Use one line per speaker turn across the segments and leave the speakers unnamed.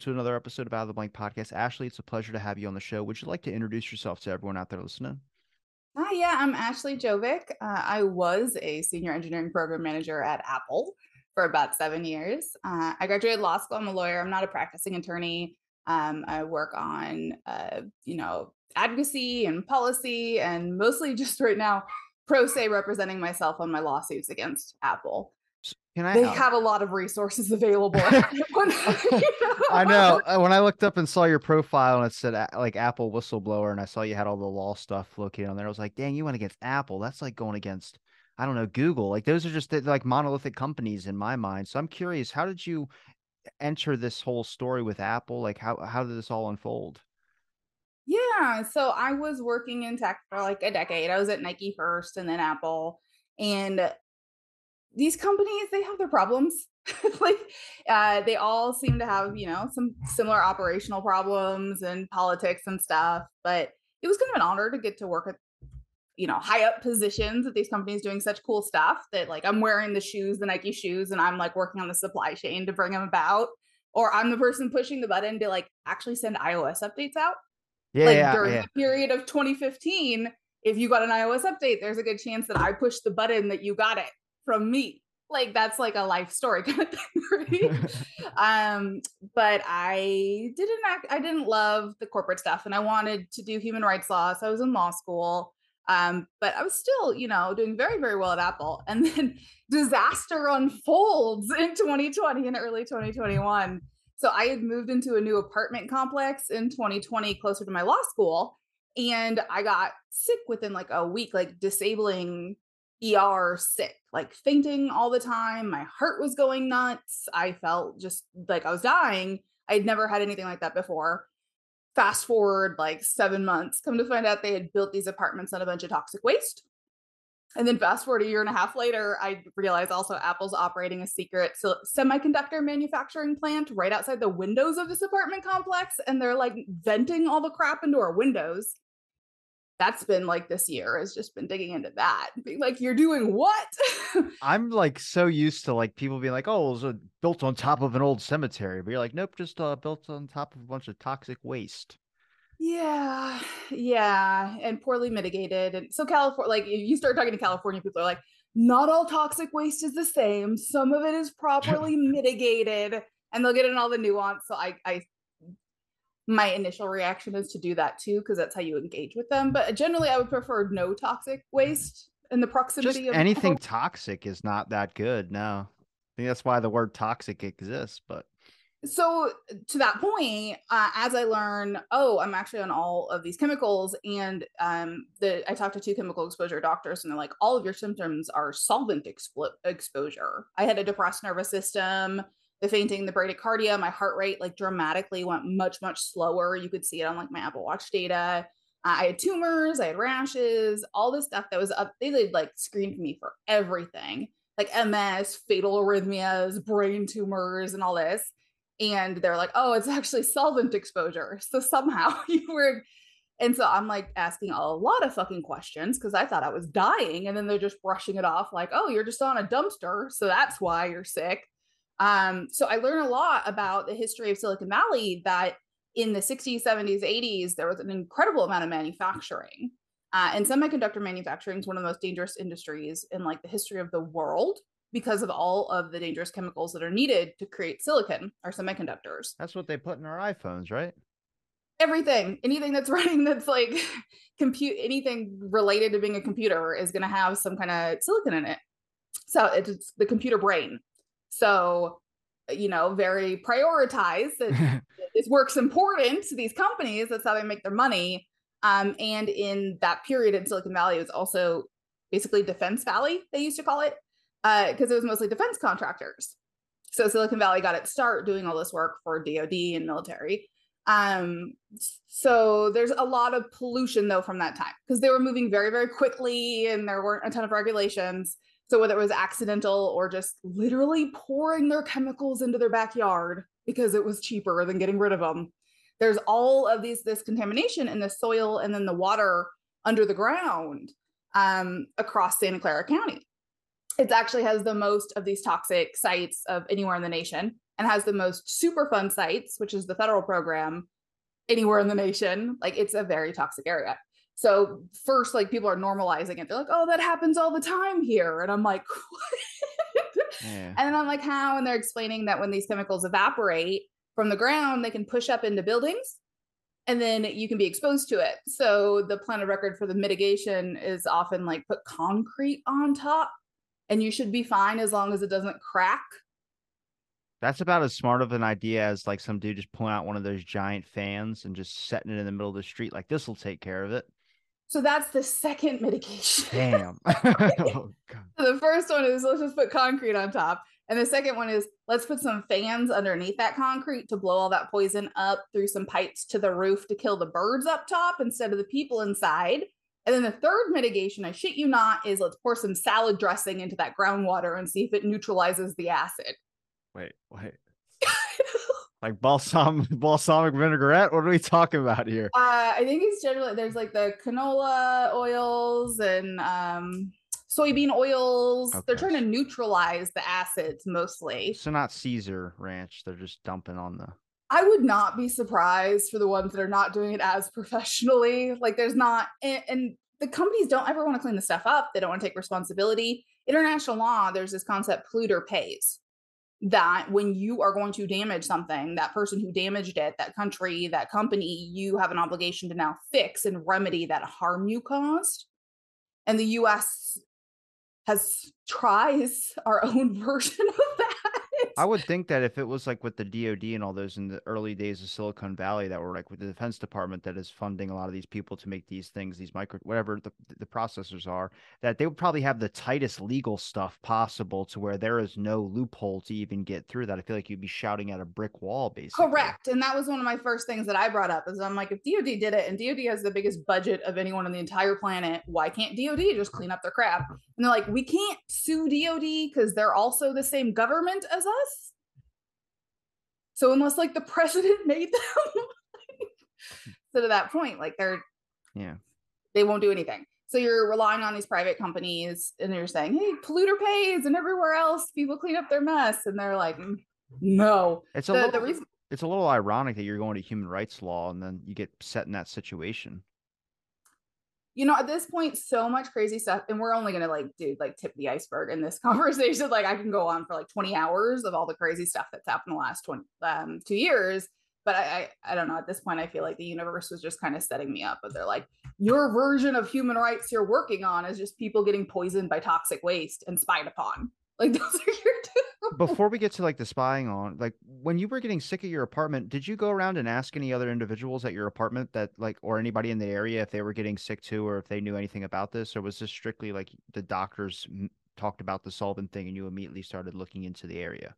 To another episode of Out of the Blank Podcast. Ashley, it's a pleasure to have you on the show. Would you like to introduce yourself to everyone out there listening?
Hi, yeah, I'm Ashley Gjovik. Uh, I was a senior engineering program manager at Apple for about seven years. Uh, I graduated law school. I'm a lawyer. I'm not a practicing attorney. Um, I work on, uh, you know, advocacy and policy, and mostly just right now, pro se representing myself on my lawsuits against Apple. Can I? They have a lot of resources available.
I know. Uh, when I looked up and saw your profile and it said like Apple whistleblower, and I saw you had all the law stuff located on there, I was like, dang, you went against Apple. That's like going against, I don't know, Google. Like those are just like monolithic companies in my mind. So I'm curious, how did you enter this whole story with Apple? Like how how did this all unfold?
Yeah, so I was working in tech for like a decade. I was at Nike first and then Apple. And these companies they have their problems. Like uh, they all seem to have you know some similar operational problems and politics and stuff but it was kind of an honor to get to work at you know high up positions at these companies doing such cool stuff that like i'm wearing the shoes the nike shoes and i'm like working on the supply chain to bring them about or i'm the person pushing the button to like actually send ios updates out. Yeah, like yeah, during yeah. the period of 2015 if you got an ios update there's a good chance that i pushed the button that you got it from me. Like that's like a life story kind of thing um but i didn't act i didn't love the corporate stuff and i wanted to do human rights law so i was in law school. Um but i was still you know doing very very well at apple. And then disaster unfolds in 2020 and early 2021 so i had moved into a new apartment complex in 2020 closer to my law school and i got sick within like a week like disabling ER sick, like fainting all the time. My heart was going nuts. I felt just like I was dying. I'd never had anything like that before. Fast forward like seven months, come to find out they had built these apartments on a bunch of toxic waste. And then fast forward a year and a half later, I realized also Apple's operating a secret semiconductor manufacturing plant right outside the windows of this apartment complex. And they're like venting all the crap into our windows that's been like this year has just been digging into that being like you're doing what?
I'm like so used to like people being like oh it was built on top of an old cemetery but you're like nope just uh, built on top of a bunch of toxic waste.
Yeah yeah and poorly mitigated and so california like you start talking to california people are like not all toxic waste is the same some of it is properly mitigated and they'll get in all the nuance so i i my initial reaction is to do that too because that's how you engage with them but generally i would prefer no toxic waste in the proximity
Just
of
anything toxic is not that good no. I think that's why the word toxic exists but
so to that point uh, as i learn oh i'm actually on all of these chemicals and um, the i talked to two chemical exposure doctors and they're like all of your symptoms are solvent expl- exposure. I had a depressed nervous system the fainting, the bradycardia, my heart rate like dramatically went much, much slower. You could see it on like my Apple Watch data. I had tumors, I had rashes, all this stuff that was up. They like screened me for everything like MS, fatal arrhythmias, brain tumors, and all this. And they're like, oh, it's actually solvent exposure. So somehow you were. And so I'm like asking a lot of fucking questions because I thought I was dying. And then they're just brushing it off like, oh, you're just on a dumpster. So that's why you're sick. Um, so I learned a lot about the history of Silicon Valley that in the 60s, 70s, 80s, there was an incredible amount of manufacturing. Uh, and semiconductor manufacturing is one of the most dangerous industries in like the history of the world because of all of the dangerous chemicals that are needed to create silicon or semiconductors.
That's what they put in our iPhones, right?
Everything, anything that's running that's like compute, anything related to being a computer is going to have some kind of silicon in it. So it's the computer brain. So, you know, very prioritized that this work's important to these companies. That's how they make their money. Um, and in that period in Silicon Valley, it was also basically Defense Valley, they used to call it, because uh, it was mostly defense contractors. So Silicon Valley got its start doing all this work for DoD and military. Um, so there's a lot of pollution though from that time because they were moving very, very quickly and there weren't a ton of regulations. So whether it was accidental or just literally pouring their chemicals into their backyard because it was cheaper than getting rid of them, there's all of these this contamination in the soil and then the water under the ground um, across Santa Clara County. it actually has the most of these toxic sites of anywhere in the nation and has the most superfund sites which is the federal program anywhere in the nation like it's a very toxic area so first like people are normalizing it they're like oh that happens all the time here and i'm like yeah. and then i'm like how and they're explaining that when these chemicals evaporate from the ground they can push up into buildings and then you can be exposed to it so the plan of record for the mitigation is often like put concrete on top and you should be fine as long as it doesn't crack.
That's about as smart of an idea as like some dude just pulling out one of those giant fans and just setting it in the middle of the street. Like this will take care of it.
So that's the second mitigation.
Damn. oh,
so the first one is let's just put concrete on top. And the second one is let's put some fans underneath that concrete to blow all that poison up through some pipes to the roof to kill the birds up top instead of the people inside. And then the third mitigation, I shit you not, is let's pour some salad dressing into that groundwater and see if it neutralizes the acid.
Wait, wait. Like balsam balsamic vinaigrette? What are we talking about here?
Uh, I think it's generally there's like the canola oils and um soybean oils. Okay. They're trying to neutralize the acids mostly.
So not Caesar ranch. They're just dumping on the
I would not be surprised for the ones that are not doing it as professionally. Like there's not and, and the companies don't ever want to clean the stuff up. They don't want to take responsibility. International law, there's this concept polluter pays. That when you are going to damage something, that person who damaged it, that country, that company, you have an obligation to now fix and remedy that harm you caused. And the US has tries our own version of that
I would think that if it was like with the DoD and all those in the early days of Silicon Valley that were like with the Defense Department that is funding a lot of these people to make these things, these micro whatever the the processors are, that they would probably have the tightest legal stuff possible to where there is no loophole to even get through that. I feel like you'd be shouting at a brick wall, basically.
Correct, and that was one of my first things that I brought up. Is I'm like, if DoD did it, and DoD has the biggest budget of anyone on the entire planet, why can't DoD just clean up their crap? And they're like, we can't sue DoD because they're also the same government as us. So unless like the president made them, so to that point, like they're
yeah,
they won't do anything. So you're relying on these private companies, and you're saying, "Hey, polluter pays," and everywhere else, people clean up their mess, and they're like, mm, "No."
It's a the, little, the reason- it's a little ironic that you're going to human rights law, and then you get set in that situation
you know, at this point, so much crazy stuff, and we're only gonna like do like tip the iceberg in this conversation. Like, I can go on for like 20 hours of all the crazy stuff that's happened the last 20 um, two years. But I, I, I don't know. At this point, I feel like the universe was just kind of setting me up. But they're like, your version of human rights you're working on is just people getting poisoned by toxic waste and spied upon. Like those are your two.
Before we get to like the spying on, like when you were getting sick at your apartment, did you go around and ask any other individuals at your apartment that like or anybody in the area if they were getting sick too or if they knew anything about this or was this strictly like the doctors talked about the solvent thing and you immediately started looking into the area?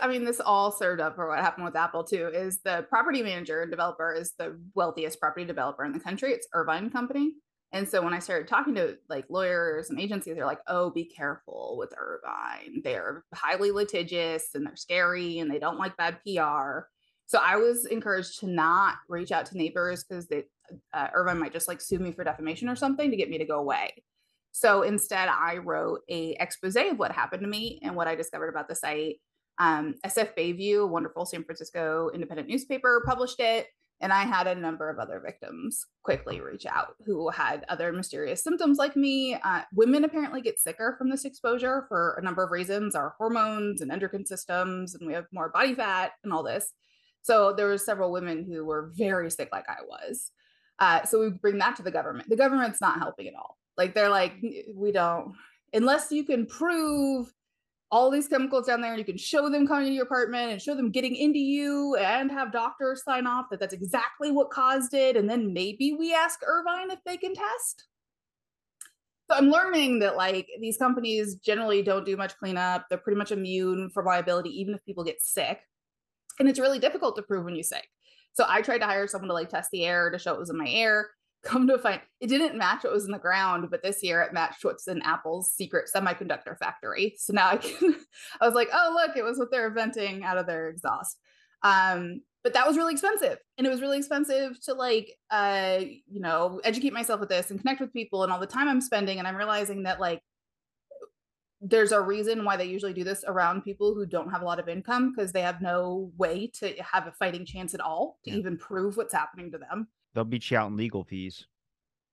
I mean, this all served up for what happened with Apple too. Is the property manager and developer is the wealthiest property developer in the country. It's Irvine Company, and so when I started talking to like lawyers and agencies, they're like, oh, be careful with Irvine. They're highly litigious and they're scary and they don't like bad PR. So I was encouraged to not reach out to neighbors because they uh, Irvine might just like sue me for defamation or something to get me to go away. So instead, I wrote a expose of what happened to me and what I discovered about the site. Um, SF Bayview, a wonderful San Francisco independent newspaper, published it. And I had a number of other victims quickly reach out who had other mysterious symptoms like me. Uh, women apparently get sicker from this exposure for a number of reasons our hormones and endocrine systems, and we have more body fat and all this. So there were several women who were very sick, like I was. Uh, so we bring that to the government. The government's not helping at all. Like they're like, we don't, unless you can prove all these chemicals down there and you can show them coming into your apartment and show them getting into you and have doctors sign off that that's exactly what caused it. And then maybe we ask irvine if they can test. So i'm learning that like these companies generally don't do much cleanup. They're pretty much immune from liability even if people get sick. And it's really difficult to prove when you're sick. So i tried to hire someone to like test the air to show it was in my air come to find it didn't match what was in the ground but this year it matched what's in apple's secret semiconductor factory. So now i can i was like oh look it was what they're venting out of their exhaust. Um but that was really expensive. And it was really expensive to like uh you know educate myself with this and connect with people and all the time i'm spending. And i'm realizing that like there's a reason why they usually do this around people who don't have a lot of income because they have no way to have a fighting chance at all to
Yeah.
even prove what's happening to them.
They'll beat you out in legal fees.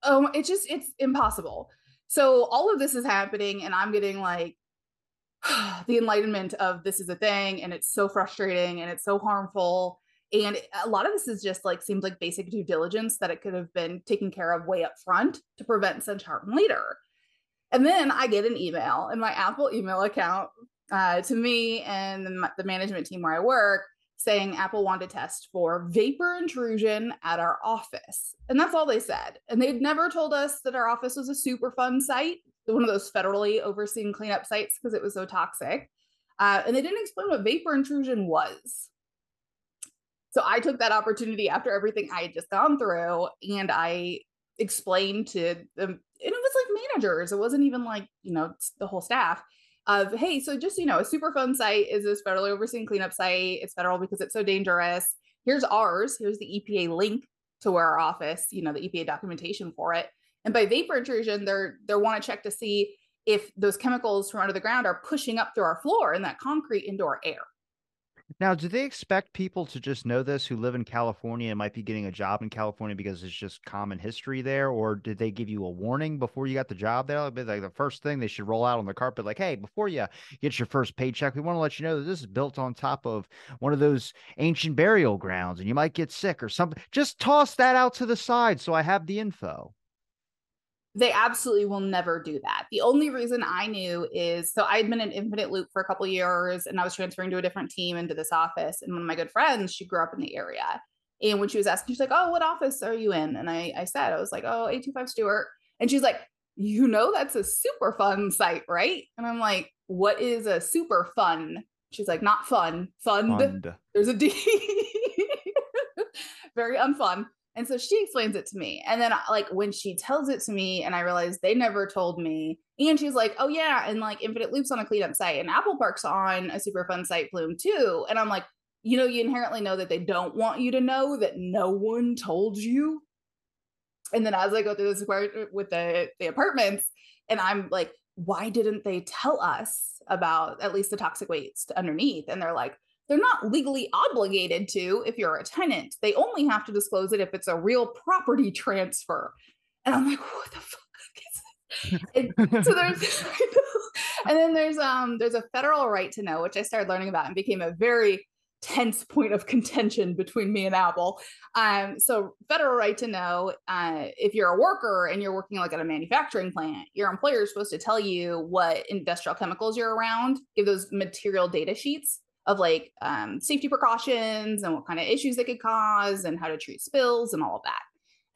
Um, it's just it's impossible. So all of this is happening, and I'm getting like the enlightenment of this is a thing, and it's so frustrating and it's so harmful. And a lot of this is just like seems like basic due diligence that it could have been taken care of way up front to prevent such harm later. And then I get an email in my Apple email account uh, to me and the management team where I work saying Apple wanted to test for vapor intrusion at our office. And that's all they said. And they'd never told us that our office was a Superfund site, one of those federally overseen cleanup sites because it was so toxic. Uh, and they didn't explain what vapor intrusion was. So I took that opportunity after everything I had just gone through and I explained to them, and it was like managers, it wasn't even like, you know, the whole staff of, hey, so just, you know, a Superfund site is this federally overseen cleanup site. It's federal because it's so dangerous. Here's ours. Here's the EPA link to where our office, you know, the EPA documentation for it. And by vapor intrusion, they're they want to check to see if those chemicals from under the ground are pushing up through our floor and that concrete into our air.
Now, do they expect people to just know this who live in California and might be getting a job in California because it's just common history there? Or did they give you a warning before you got the job there? Like like the first thing they should roll out on the carpet, like, hey, before you get your first paycheck, we want to let you know that this is built on top of one of those ancient burial grounds and you might get sick or something. Just toss that out to the side so I have the info.
They absolutely will never do that. The only reason I knew is so I'd been in Infinite Loop for a couple years and I was transferring to a different team into this office. And one of my good friends, she grew up in the area. And when she was asking, she's like, Oh, what office are you in? And I, I said, I was like, Oh, 825 Stewart. And she's like, You know, that's a super fun site, right? And I'm like, What is a super fun? She's like, Not fun, fund.
Fund.
There's a D. Very unfun. And so she explains it to me. And then like when she tells it to me and I realize they never told me. And she's like, oh yeah, and like Infinite Loops on a cleanup site and Apple Park's on a Superfund site Plume, too. And I'm like, you know, you inherently know that they don't want you to know that no one told you. And then as I go through this with the, the apartments, and I'm like, why didn't they tell us about at least the toxic waste underneath? And they're like, they're not legally obligated to if you're a tenant. They only have to disclose it if it's a real property transfer. And I'm like, what the fuck? is it? And so there's and then there's um there's a federal right to know, which I started learning about and became a very tense point of contention between me and Apple. Um, so federal right to know, uh, if you're a worker and you're working like at a manufacturing plant, your employer is supposed to tell you what industrial chemicals you're around, give those material data sheets of like um, safety precautions and what kind of issues they could cause and how to treat spills and all of that.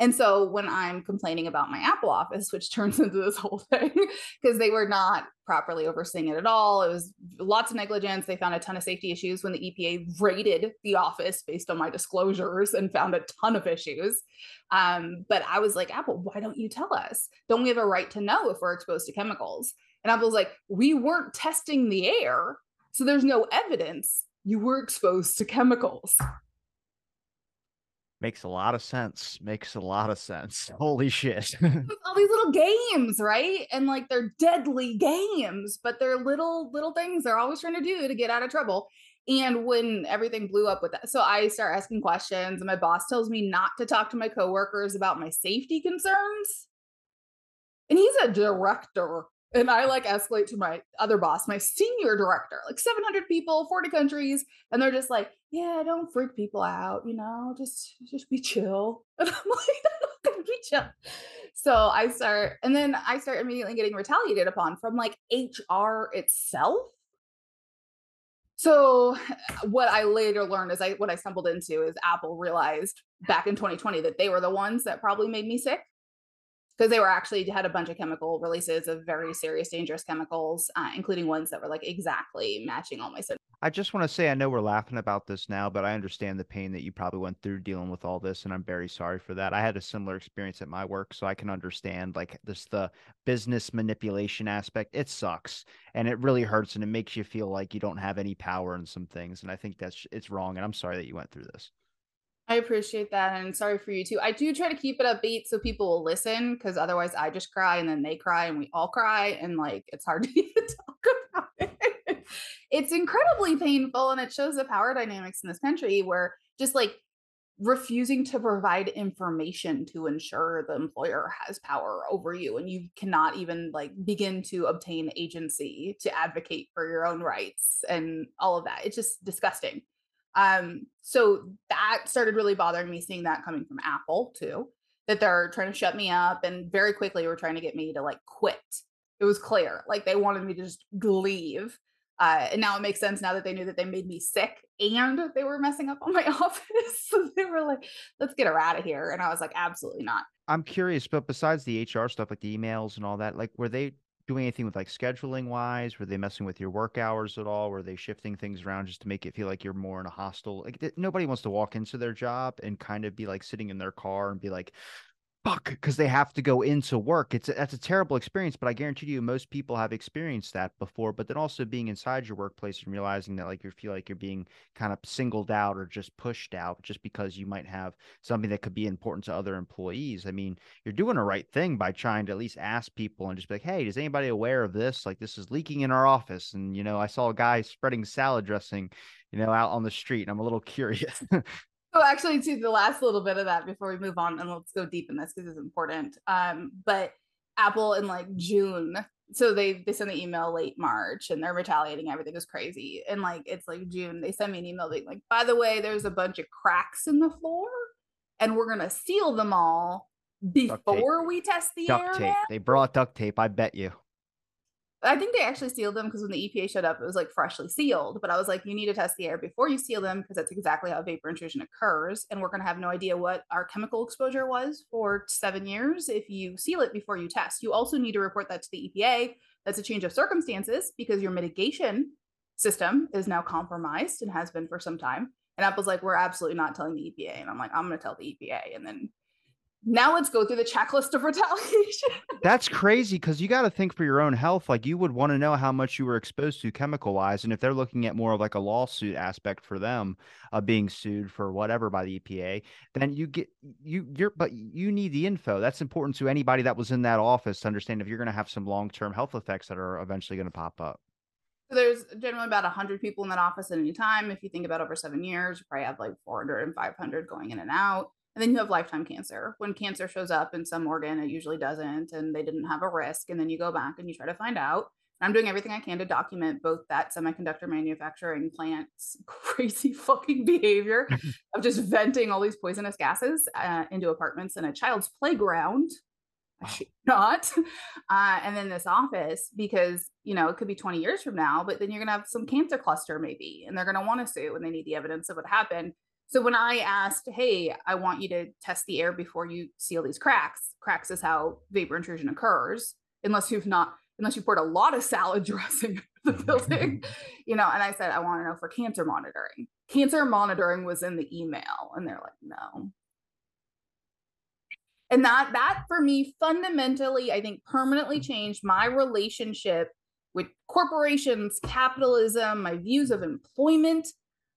And so when I'm complaining about my Apple office, which turns into this whole thing, because they were not properly overseeing it at all, it was lots of negligence. They found a ton of safety issues when the EPA raided the office based on my disclosures and found a ton of issues. Um, but I was like, Apple, why don't you tell us? Don't we have a right to know if we're exposed to chemicals? And Apple's like, we weren't testing the air. So there's no evidence you were exposed to chemicals.
Makes a lot of sense. Makes a lot of sense. Holy shit.
all these little games, right? And like they're deadly games, but they're little little things they're always trying to do to get out of trouble. And when everything blew up with that, so I start asking questions, and my boss tells me not to talk to my coworkers about my safety concerns. And he's a director. And I like escalate to my other boss, my senior director, like 700 people, 40 countries. And they're just like, yeah, don't freak people out, you know, just just be chill. And I'm like, be chill. So I start, and then I start immediately getting retaliated upon from like HR itself. So what I later learned is I what I stumbled into is Apple realized back in 2020 that they were the ones that probably made me sick because they were actually had a bunch of chemical releases of very serious dangerous chemicals uh, including ones that were like exactly matching all my symptoms
I just want to say I know we're laughing about this now, but I understand the pain that you probably went through dealing with all this, and I'm very sorry for that. I had a similar experience at my work, so I can understand like this the business manipulation aspect. It sucks and it really hurts and it makes you feel like you don't have any power in some things. And I think that's it's wrong. And I'm sorry that you went through this.
I appreciate that and sorry for you too. I do try to keep it upbeat so people will listen because otherwise i just cry and then they cry and we all cry and like it's hard to even talk about it. it's incredibly painful and it shows the power dynamics in this country where just like refusing to provide information to ensure the employer has power over you and you cannot even like begin to obtain agency to advocate for your own rights and all of that. It's just disgusting um so that started really bothering me seeing that coming from apple too that they're trying to shut me up and very quickly were trying to get me to like quit it was clear like they wanted me to just leave uh, and now it makes sense now that they knew that they made me sick and they were messing up on my office. so they were like, let's get her out of here. And I was like, absolutely not.
I'm curious, but besides the HR stuff, like the emails and all that, like were they doing anything with like scheduling wise? Were they messing with your work hours at all? Were they shifting things around just to make it feel like you're more in a hostile? Like nobody wants to walk into their job and kind of be like sitting in their car and be like, fuck because they have to go into work it's a, that's a terrible experience but i guarantee you most people have experienced that before but then also being inside your workplace and realizing that like you feel like you're being kind of singled out or just pushed out just because you might have something that could be important to other employees i mean you're doing the right thing by trying to at least ask people and just be like hey is anybody aware of this? Like this is leaking in our office and you know i saw a guy spreading salad dressing you know out on the street and i'm a little curious
So actually, to the last little bit of that before we move on, and let's go deep in this because it's important. Um, but Apple in like June, so they they send the email late March, and they're retaliating. Everything is crazy, and like it's like June. They send me an email being like, by the way, there's a bunch of cracks in the floor, and we're gonna seal them all before we test the
duct tape.
Now.
They brought duct tape. I bet you.
I think they actually sealed them because when the EPA showed up, it was like freshly sealed. But I was like, you need to test the air before you seal them because that's exactly how vapor intrusion occurs. And we're going to have no idea what our chemical exposure was for seven years if you seal it before you test. You also need to report that to the EPA. That's a change of circumstances because your mitigation system is now compromised and has been for some time. And Apple's like, we're absolutely not telling the EPA. And I'm like, I'm going to tell the EPA. And then now let's go through the checklist of retaliation.
That's crazy because you got to think for your own health. Like you would want to know how much you were exposed to chemical wise, and if they're looking at more of like a lawsuit aspect for them, uh, being sued for whatever by the EPA, then you get you you're but you need the info. That's important to anybody that was in that office to understand if you're going to have some long term health effects that are eventually going to pop up.
So there's generally about 100 people in that office at any time. If you think about over seven years, you probably have like 400 and 500 going in and out. And then you have lifetime cancer. When cancer shows up in some organ, it usually doesn't, and they didn't have a risk. And then you go back and you try to find out. And I'm doing everything I can to document both that semiconductor manufacturing plant's crazy fucking behavior of just venting all these poisonous gases uh, into apartments and a child's playground. I should not. Uh, and then this office, because, you know, it could be 20 years from now, but then you're going to have some cancer cluster maybe, and they're going to want to sue and they need the evidence of what happened. So when I asked, hey, I want you to test the air before you seal these cracks, cracks is how vapor intrusion occurs, unless you've not, unless you poured a lot of salad dressing in the building, you know. And I said, I want to know for cancer monitoring. Cancer monitoring was in the email, and they're like, no. And that that for me fundamentally, I think permanently changed my relationship with corporations, capitalism, my views of employment,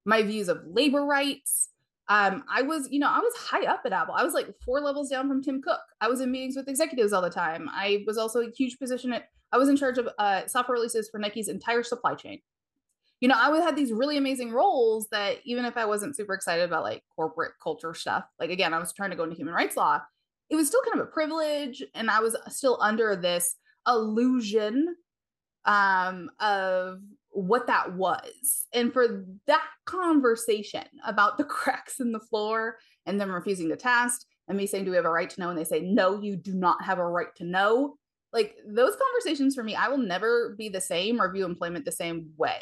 my views of labor rights. Um, I was, you know, I was high up at Apple. I was like four levels down from Tim Cook. I was in meetings with executives all the time. I was also a huge position at, I was in charge of uh, software releases for Nike's entire supply chain. You know, I have these really amazing roles that even if I wasn't super excited about like corporate culture stuff, like again, I was trying to go into human rights law, it was still kind of a privilege. And I was still under this illusion um, of what that was. And for that conversation about the cracks in the floor and them refusing to test and me saying, Do we have a right to know? And they say, No, you do not have a right to know. Like those conversations for me, I will never be the same or view employment the same way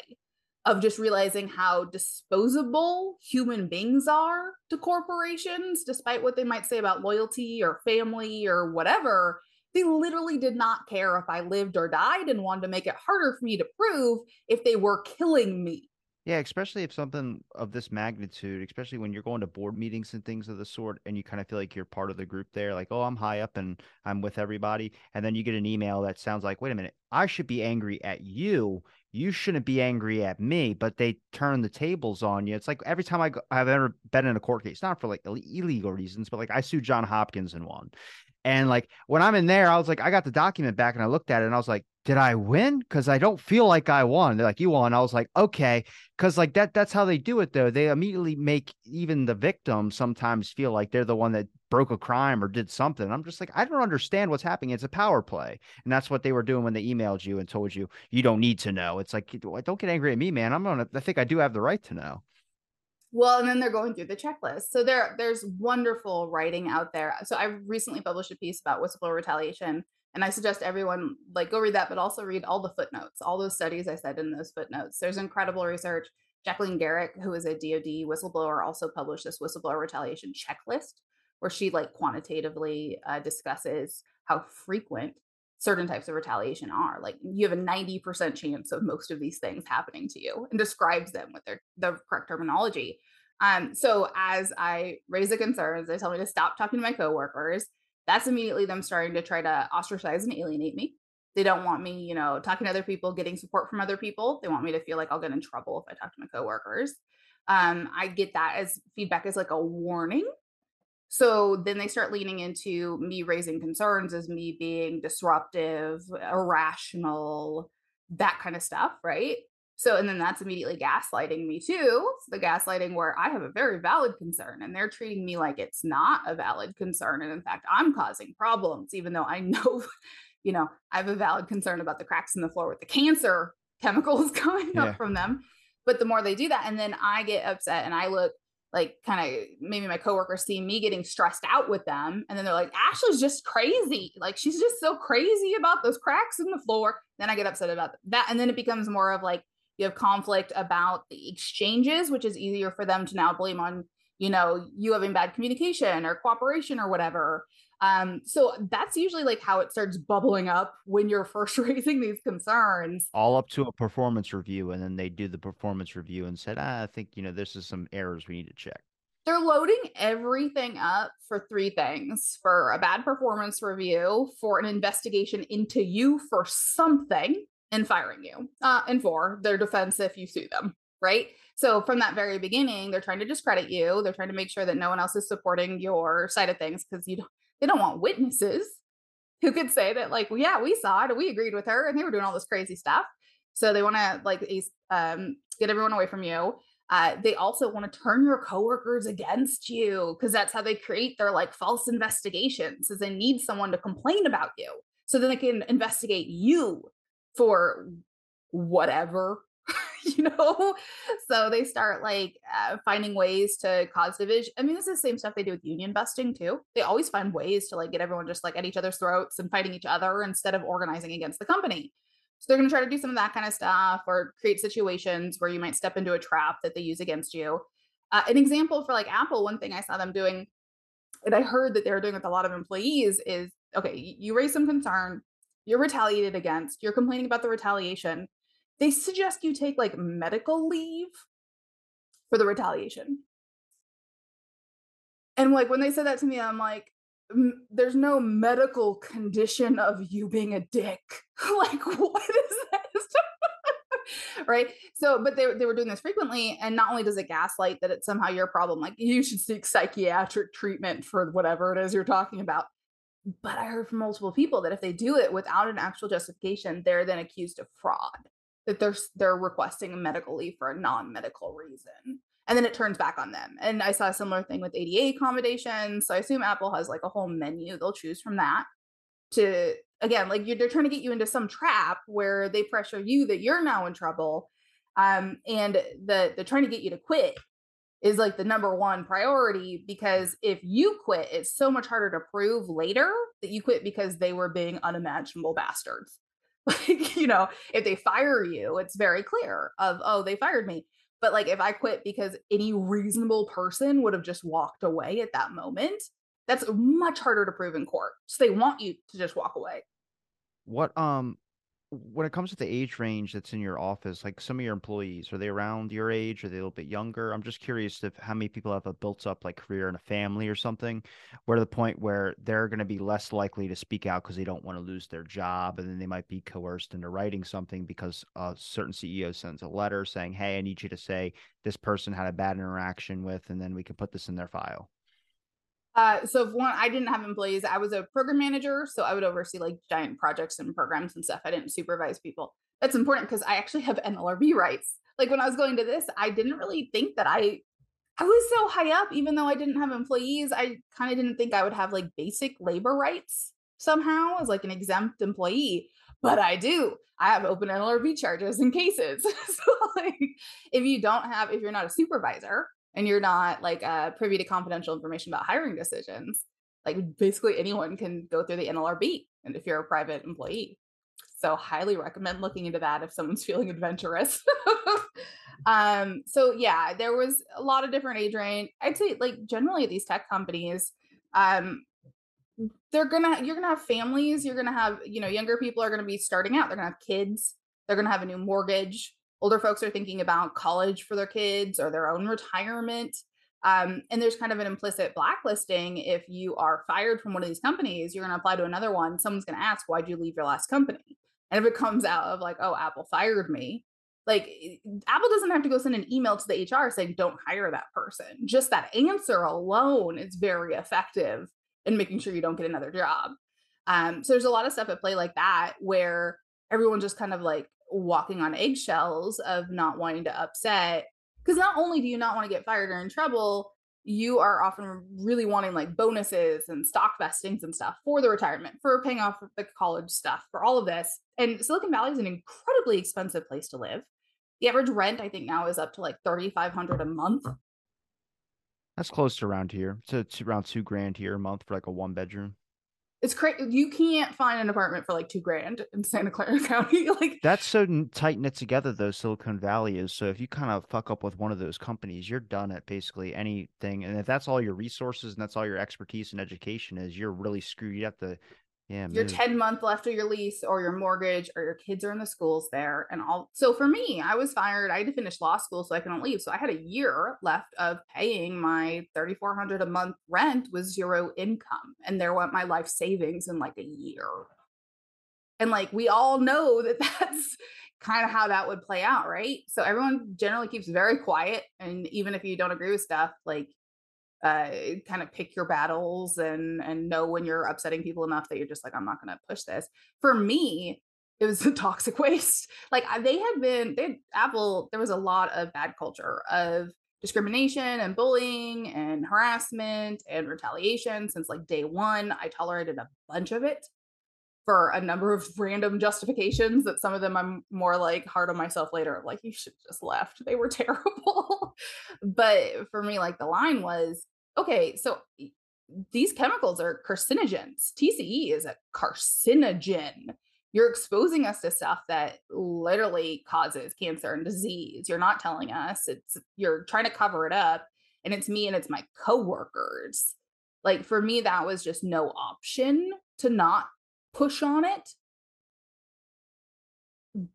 of just realizing how disposable human beings are to corporations, despite what they might say about loyalty or family or whatever they literally did not care if I lived or died and wanted to make it harder for me to prove if they were killing me.
Yeah, especially if something of this magnitude, especially when you're going to board meetings and things of the sort, and you kind of feel like you're part of the group there, like, oh, I'm high up and I'm with everybody. And then you get an email that sounds like, wait a minute, I should be angry at you. You shouldn't be angry at me. But they turn the tables on you. It's like every time I go, I've ever been in a court case, not for like illegal reasons, but like I sued John Hopkins in one. And like when I'm in there, I was like, I got the document back and I looked at it and I was like, did I win? Because I don't feel like I won. They're like, you won. I was like, okay. Because like that, that's how they do it though. They immediately make even the victim sometimes feel like they're the one that broke a crime or did something. I'm just like, I don't understand what's happening. It's a power play. And that's what they were doing when they emailed you and told you you don't need to know. It's like, don't get angry at me, man. I'm gonna I think I do have the right to know.
Well, and then they're going through the checklist. So there, there's wonderful writing out there. So I recently published a piece about whistleblower retaliation and I suggest everyone like go read that, but also read all the footnotes, all those studies I said in those footnotes. There's incredible research. Jacqueline Garrick, who is a DoD whistleblower, also published this whistleblower retaliation checklist where she like quantitatively uh, discusses how frequent certain types of retaliation are. Like you have a 90% chance of most of these things happening to you and describes them with their the correct terminology. Um, so as I raise the concerns, they tell me to stop talking to my coworkers that's immediately them starting to try to ostracize and alienate me. They don't want me, you know, talking to other people, getting support from other people. They want me to feel like I'll get in trouble if I talk to my coworkers. Um, I get that as feedback as like a warning. So then they start leaning into me raising concerns as me being disruptive, irrational, that kind of stuff, right? So, and then that's immediately gaslighting me too. the gaslighting where I have a very valid concern and they're treating me like it's not a valid concern. And in fact, I'm causing problems, even though I know, you know, I have a valid concern about the cracks in the floor with the cancer chemicals coming yeah. up from them. But the more they do that, and then I get upset and I look like kind of maybe my coworkers see me getting stressed out with them and then they're like ashley's just crazy. Like she's just so crazy about those cracks in the floor. Then i get upset about that and then it becomes more of like you have conflict about the exchanges which is easier for them to now blame on you know you having bad communication or cooperation or whatever um, so that's usually like how it starts bubbling up when you're first raising these concerns.
All up to a performance review, and then they do the performance review and said, ah, I think you know this is some errors we need to check.
They're loading everything up for three things: for a bad performance review, for an investigation into you for something, and firing you. Uh, and four, their defense if you sue them, right? So from that very beginning, they're trying to discredit you. They're trying to make sure that no one else is supporting your side of things because you don't, they don't want witnesses who could say that like, well, yeah, we saw it, we agreed with her, and they were doing all this crazy stuff. So they want to like um, get everyone away from you. Uh, they also want to turn your coworkers against you because that's how they create their like false investigations. Is they need someone to complain about you so then they can investigate you for whatever you know? So they start like uh, finding ways to cause division i mean this is the same stuff they do with union busting too. They always find ways to like get everyone just like at each other's throats and fighting each other instead of organizing against the company. So they're going to try to do some of that kind of stuff or create situations where you might step into a trap that they use against you. Uh, an example for like apple one thing i saw them doing and i heard that they were doing with a lot of employees is okay you raise some concern you're retaliated against, you're complaining about the retaliation, they suggest you take like medical leave for the retaliation. And like when they said that to me, I'm like, there's no medical condition of you being a dick. like, what is this? right. So, but they, they were doing this frequently. And not only does it gaslight that it's somehow your problem, like you should seek psychiatric treatment for whatever it is you're talking about, but I heard from multiple people that if they do it without an actual justification, they're then accused of fraud. That they're they're requesting a medical leave for a non-medical reason. And then it turns back on them. And I saw a similar thing with ADA accommodations. So I assume Apple has like a whole menu they'll choose from that to again, like you they're trying to get you into some trap where they pressure you that you're now in trouble. Um, and the they're trying to get you to quit is like the number one priority because if you quit, it's so much harder to prove later that you quit because they were being unimaginable bastards. Like, you know, if they fire you, it's very clear of, oh, they fired me. But like if I quit because any reasonable person would have just walked away at that moment, that's much harder to prove in court. So they want you to just walk away.
What um when it comes to the age range that's in your office, like some of your employees, are they around your age? Are they a little bit younger? I'm just curious if how many people have a built up like career and a family or something, where to the point where they're going to be less likely to speak out because they don't want to lose their job, and then they might be coerced into writing something because a certain CEO sends a letter saying, "Hey, I need you to say this person had a bad interaction with," and then we can put this in their file.
Uh, so if one, I didn't have employees. I was a program manager, so I would oversee like giant projects and programs and stuff. I didn't supervise people. That's important because I actually have NLRB rights. Like when I was going to this, I didn't really think that I I was so high up, even though I didn't have employees. I kind of didn't think I would have like basic labor rights somehow as like an exempt employee, but I do. I have open NLRB charges and cases. so like if you don't have, if you're not a supervisor, and you're not like uh, privy to confidential information about hiring decisions, like basically anyone can go through the NLRB. And if you're a private employee, so highly recommend looking into that if someone's feeling adventurous. um, so yeah, there was a lot of different age range. I'd say like generally these tech companies, um, they're gonna you're gonna have families, you're gonna have, you know, younger people are gonna be starting out, they're gonna have kids, they're gonna have a new mortgage older folks are thinking about college for their kids or their own retirement. Um, and there's kind of an implicit blacklisting. If you are fired from one of these companies, you're going to apply to another one. Someone's going to ask, why'd you leave your last company? And if it comes out of like, oh, Apple fired me, like Apple doesn't have to go send an email to the HR saying, don't hire that person. Just that answer alone is very effective in making sure you don't get another job. Um, so there's a lot of stuff at play like that where everyone just kind of like walking on eggshells of not wanting to upset because not only do you not want to get fired or in trouble you are often really wanting like bonuses and stock vestings and stuff for the retirement for paying off the college stuff for all of this and silicon valley is an incredibly expensive place to live. The average rent i think now is up to like 3500 a month.
That's close to around here it's around two grand here a month for like a one bedroom
it's crazy. You can't find an apartment for like two grand in Santa Clara County. like
that's so tight knit together, though. Silicon Valley is. So if you kind of fuck up with one of those companies, you're done at basically anything. And if that's all your resources and that's all your expertise and education is, you're really screwed. You have to yeah,
your 10 month left of your lease or your mortgage or your kids are in the schools there and all. So for me, I was fired. I had to finish law school so I couldn't leave. So I had a year left of paying my 3400 a month rent with zero income. And there went my life savings in like a year. And like we all know that that's kind of how that would play out, right? So everyone generally keeps very quiet. And even if you don't agree with stuff, like uh, kind of pick your battles and and know when you're upsetting people enough that you're just like i'm not going to push this. For me it was a toxic waste. Like they had been they had, apple there was a lot of bad culture of discrimination and bullying and harassment and retaliation since like day one. I tolerated a bunch of it for a number of random justifications that some of them I'm more like hard on myself later like you should just left they were terrible but for me like the line was okay, so these chemicals are carcinogens. TCE is a carcinogen. You're exposing us to stuff that literally causes cancer and disease. You're not telling us. It's you're trying to cover it up and it's me and it's my coworkers. Like for me that was just no option to not push on it.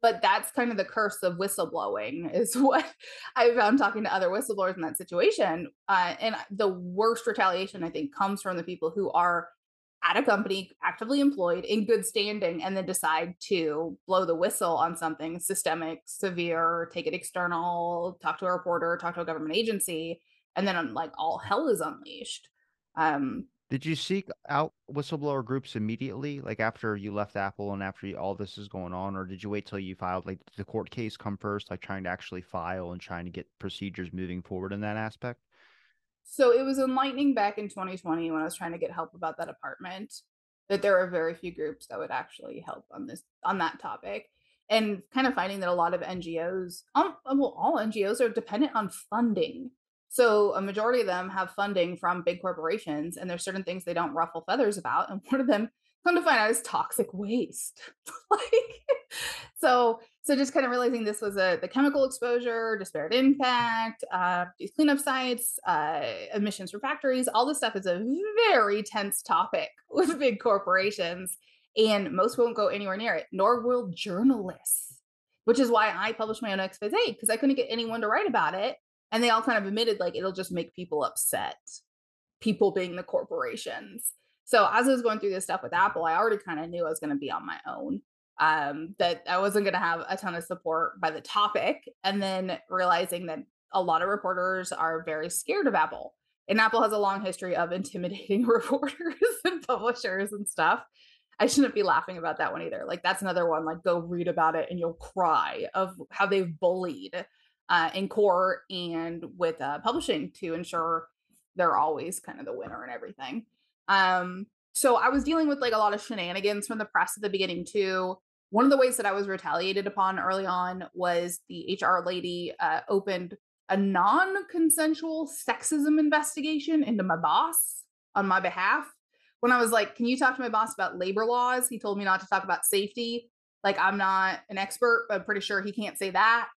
But that's kind of the curse of whistleblowing is what i found talking to other whistleblowers in that situation uh, and the worst retaliation i think comes from the people who are at a company actively employed in good standing and then decide to blow the whistle on something systemic severe take it external talk to a reporter talk to a government agency and then like all hell is unleashed. Um
did you seek out whistleblower groups immediately, like after you left Apple and after you, all this is going on, or did you wait till you filed? Like, the court case come first, like trying to actually file and trying to get procedures moving forward in that aspect?
So it was enlightening back in 2020 when I was trying to get help about that apartment that there are very few groups that would actually help on this on that topic and kind of finding that a lot of NGOs, um, well, all NGOs are dependent on funding so a majority of them have funding from big corporations, and there's certain things they don't ruffle feathers about. And one of them, come to find out, is toxic waste. like, so so just kind of realizing this was a the chemical exposure, disparate impact, uh, these cleanup sites, uh, emissions from factories, all this stuff is a very tense topic with big corporations, and most won't go anywhere near it, nor will journalists. Which is why I published my own expose because I couldn't get anyone to write about it and they all kind of admitted like it'll just make people upset people being the corporations so as i was going through this stuff with apple i already kind of knew i was going to be on my own um that i wasn't going to have a ton of support by the topic and then realizing that a lot of reporters are very scared of apple and Apple has a long history of intimidating reporters and publishers and stuff. I shouldn't be laughing about that one either. Like that's another one. Like go read about it and you'll cry of how they've bullied uh, in court and with uh, publishing to ensure they're always kind of the winner and everything. Um, so I was dealing with like a lot of shenanigans from the press at the beginning too. One of the ways that I was retaliated upon early on was the HR lady uh, opened a non-consensual sexism investigation into my boss on my behalf. When I was like, "Can you talk to my boss about labor laws?" He told me not to talk about safety. Like I'm not an expert, but I'm pretty sure he can't say that.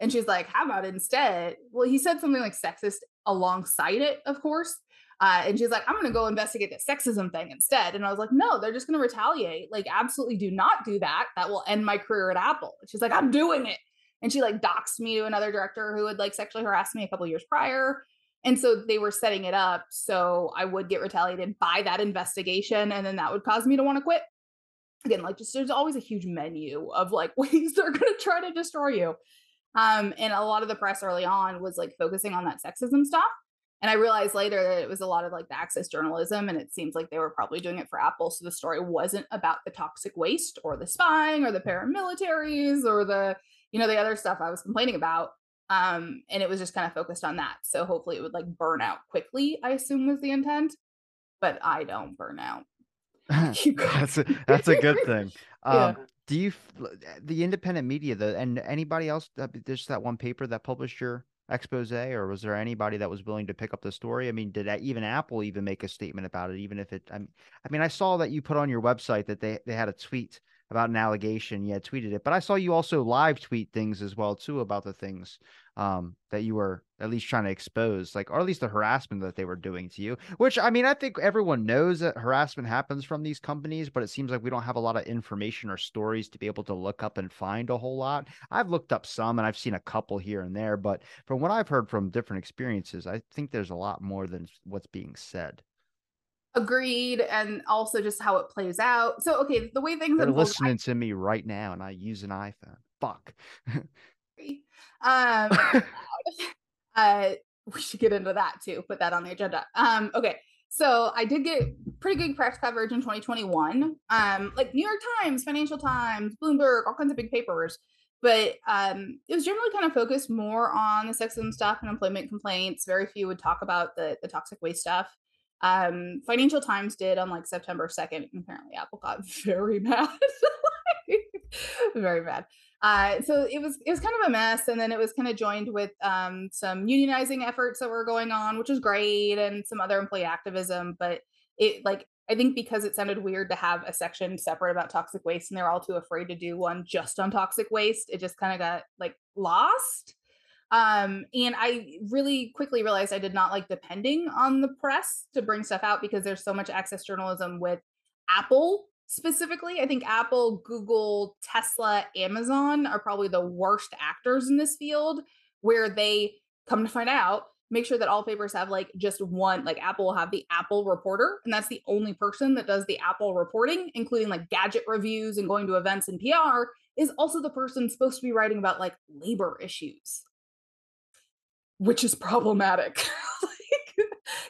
And she's like, "How about instead?" Well, he said something like sexist alongside it, of course. Uh, and she's like, I'm going to go investigate the sexism thing instead. And I was like, no, they're just going to retaliate. Like, absolutely do not do that. That will end my career at Apple. And she's like, I'm doing it. And she like doxed me to another director who had like sexually harassed me a couple years prior. And so they were setting it up so I would get retaliated by that investigation. And then that would cause me to want to quit. Again, like just there's always a huge menu of like ways they're going to try to destroy you. Um, and a lot of the press early on was like focusing on that sexism stuff. And I realized later that it was a lot of like the access journalism, and it seems like they were probably doing it for Apple. So the story wasn't about the toxic waste or the spying or the paramilitaries or the, you know, the other stuff I was complaining about. Um, and it was just kind of focused on that. So hopefully it would like burn out quickly, I assume was the intent. But I don't burn out.
that's a that's a good thing. Um, yeah. Do you eh, the independent media the and anybody else there's that one paper that published your expose or was there anybody that was willing to pick up the story? I mean did even apple even make a statement about it even if it i mean i saw that you put on your website that they, they had a tweet about an allegation. Had tweeted it but i saw you also live tweet things as well too about the things um, that you were at least trying to expose, like, or at least the harassment that they were doing to you. Which I mean, I think everyone knows that harassment happens from these companies, but it seems like we don't have a lot of information or stories to be able to look up and find a whole lot. I've looked up some and I've seen a couple here and there, but from what I've heard from different experiences, I think there's a lot more than what's being said.
Agreed, and also just how it plays out. So, okay, the way things
are listening to me right now, and I use an iPhone. Fuck.
Um, uh, we should get into that too. Put that on the agenda. Um, okay. So I did get pretty good press coverage in 2021. Um, like New York Times, Financial Times, Bloomberg, all kinds of big papers. But um, it was generally kind of focused more on the sexism stuff and employment complaints. Very few would talk about the the toxic waste stuff. Um, Financial Times did on like September 2nd. And apparently Apple got very mad. very bad. Uh, so it was it was kind of a mess, and then it was kind of joined with um, some unionizing efforts that were going on, which was great, and some other employee activism. But it like I think because it sounded weird to have a section separate about toxic waste, and they're all too afraid to do one just on toxic waste, it just kind of got like lost. Um, and I really quickly realized I did not like depending on the press to bring stuff out because there's so much access journalism with Apple specifically. I think Apple, Google, Tesla, Amazon are probably the worst actors in this field where they come to find out make sure that all papers have like just one like apple will have the apple reporter and that's the only person that does the apple reporting including like gadget reviews and going to events and pr is also the person supposed to be writing about like labor issues. Which is problematic.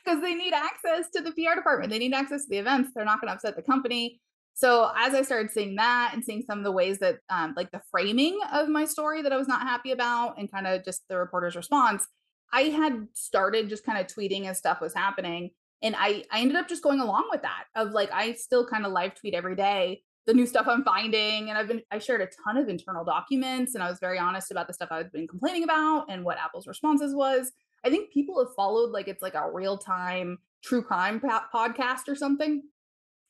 Because they need access to the pr department. They need access to the events. They're not going to upset the company so as I started seeing that and seeing some of the ways that um, like the framing of my story that I was not happy about and kind of just the reporter's response, I had started just kind of tweeting as stuff was happening. And I, I ended up just going along with that of like, I still kind of live tweet every day the new stuff I'm finding. And I've been, I shared a ton of internal documents and I was very honest about the stuff I've been complaining about and what Apple's responses was. I think people have followed like it's like a real time true crime podcast or something.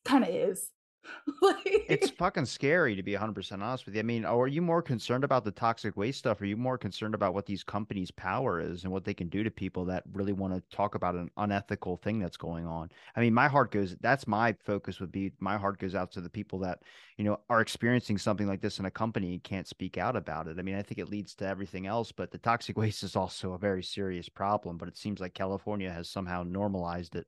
Kind of is.
like... It's fucking scary to be 100% honest with you. I mean, oh, are you more concerned about the toxic waste stuff? Are you more concerned about what these companies' power is and what they can do to people that really want to talk about an unethical thing that's going on? I mean, my heart goes, that's my focus would be, my heart goes out to the people that, you know, are experiencing something like this in a company and can't speak out about it. I mean, I think it leads to everything else, but the toxic waste is also a very serious problem, but it seems like California has somehow normalized it.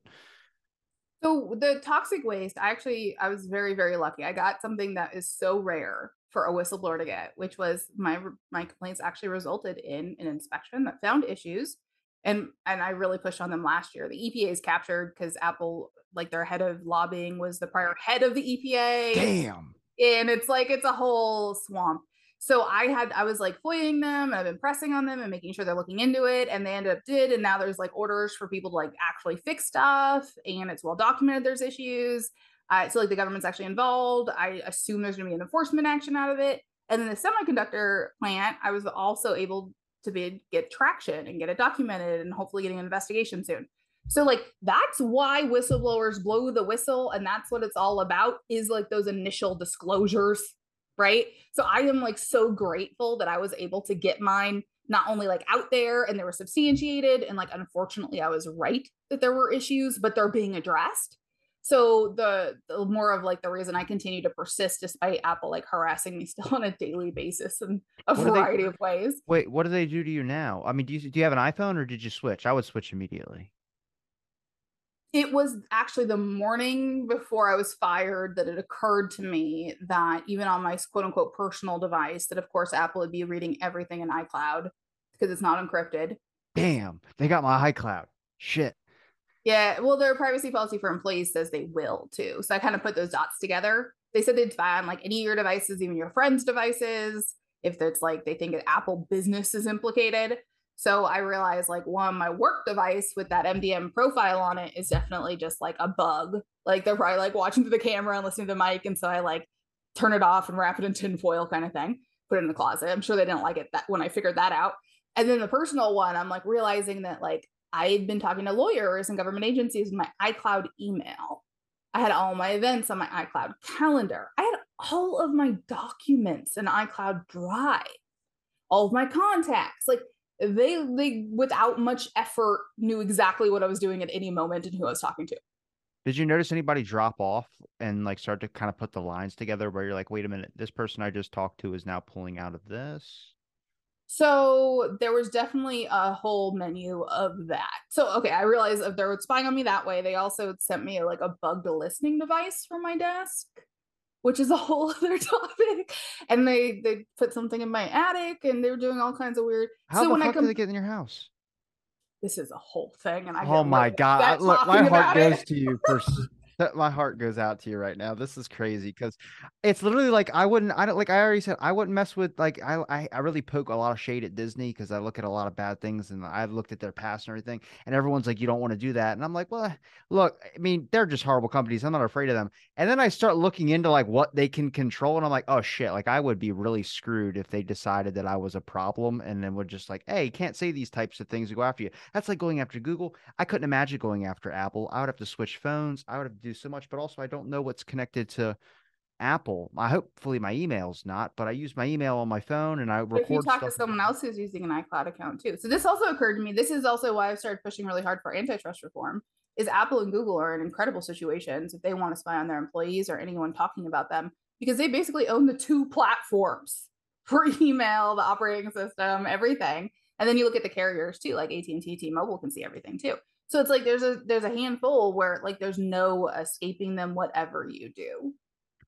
So the toxic waste, I actually I was very very lucky. I got something that is so rare for a whistleblower to get, which was my my complaints actually resulted in an inspection that found issues and and I really pushed on them last year. The EPA is captured because Apple, like their head of lobbying, was the prior head of the EPA.
Damn.
And it's like it's a whole swamp. So I had I was like foiling them, I've been pressing on them and making sure they're looking into it, and they ended up did. And now there's like orders for people to like actually fix stuff, and it's well documented there's issues. Uh, so like the government's actually involved. I assume there's going to be an enforcement action out of it. And then the semiconductor plant, I was also able to be get traction and get it documented, and hopefully getting an investigation soon. So like that's why whistleblowers blow the whistle, and that's what it's all about. Is like those initial disclosures right? So I am like so grateful that I was able to get mine not only like out there and they were substantiated and like unfortunately I was right that there were issues, but they're being addressed. So the, the more of like the reason I continue to persist despite Apple like harassing me still on a daily basis in a what variety
they,
of ways.
Wait, what do they do to you now? I mean, do you do you have an iPhone or did you switch? I would switch immediately
it was actually the morning before I was fired that it occurred to me that even on my quote unquote personal device, that of course Apple would be reading everything in iCloud because it's not encrypted.
Damn, they got my iCloud. Shit.
Yeah, well, their privacy policy for employees says they will too. So I kind of put those dots together. They said they'd spy on like any of your devices, even your friends' devices, if it's like they think an Apple business is implicated. So I realized like one, my work device with that MDM profile on it is definitely just like a bug. Like they're probably like watching through the camera and listening to the mic. And so I like turn it off and wrap it in tinfoil kind of thing, put it in the closet. I'm sure they didn't like it that when I figured that out. And then the personal one, I'm like realizing that like I had been talking to lawyers and government agencies with my iCloud email. I had all my events on my iCloud calendar. I had all of my documents in iCloud Drive, all of my contacts. Like they they without much effort knew exactly what I was doing at any moment and who I was talking to.
Did you notice anybody drop off and like start to kind of put the lines together where you're like, wait a minute, this person I just talked to is now pulling out of this?
So there was definitely a whole menu of that. So okay, I realized if they were spying on me that way, they also sent me like a bugged listening device for my desk which is a whole other topic. And they they put something in my attic, and they were doing all kinds of weird.
How so the when fuck I com- did they get in your house?
This is a whole thing, and I
oh my god, look, my heart goes to you for my heart goes out to you right now. This is crazy because it's literally like I wouldn't. I don't like. I already said I wouldn't mess with like I. I, I really poke a lot of shade at Disney because I look at a lot of bad things and I've looked at their past and everything. And everyone's like, you don't want to do that. And I'm like, well, eh, look. I mean, they're just horrible companies. I'm not afraid of them. And then I start looking into like what they can control, and I'm like, oh shit. Like I would be really screwed if they decided that I was a problem and then would just like, hey, can't say these types of things to go after you. That's like going after Google. I couldn't imagine going after Apple. I would have to switch phones. I would have to do so much, but also I don't know what's connected to Apple. I hopefully my email's not, but I use my email on my phone and I record. If you
talk to someone else who's using an iCloud account too, so this also occurred to me. This is also why I've started pushing really hard for antitrust reform. Is Apple and Google are in incredible situations if they want to spy on their employees or anyone talking about them because they basically own the two platforms for email, the operating system, everything. And then you look at the carriers too, like AT and T, T-Mobile can see everything too. So it's like there's a there's a handful where like there's no escaping them whatever you do.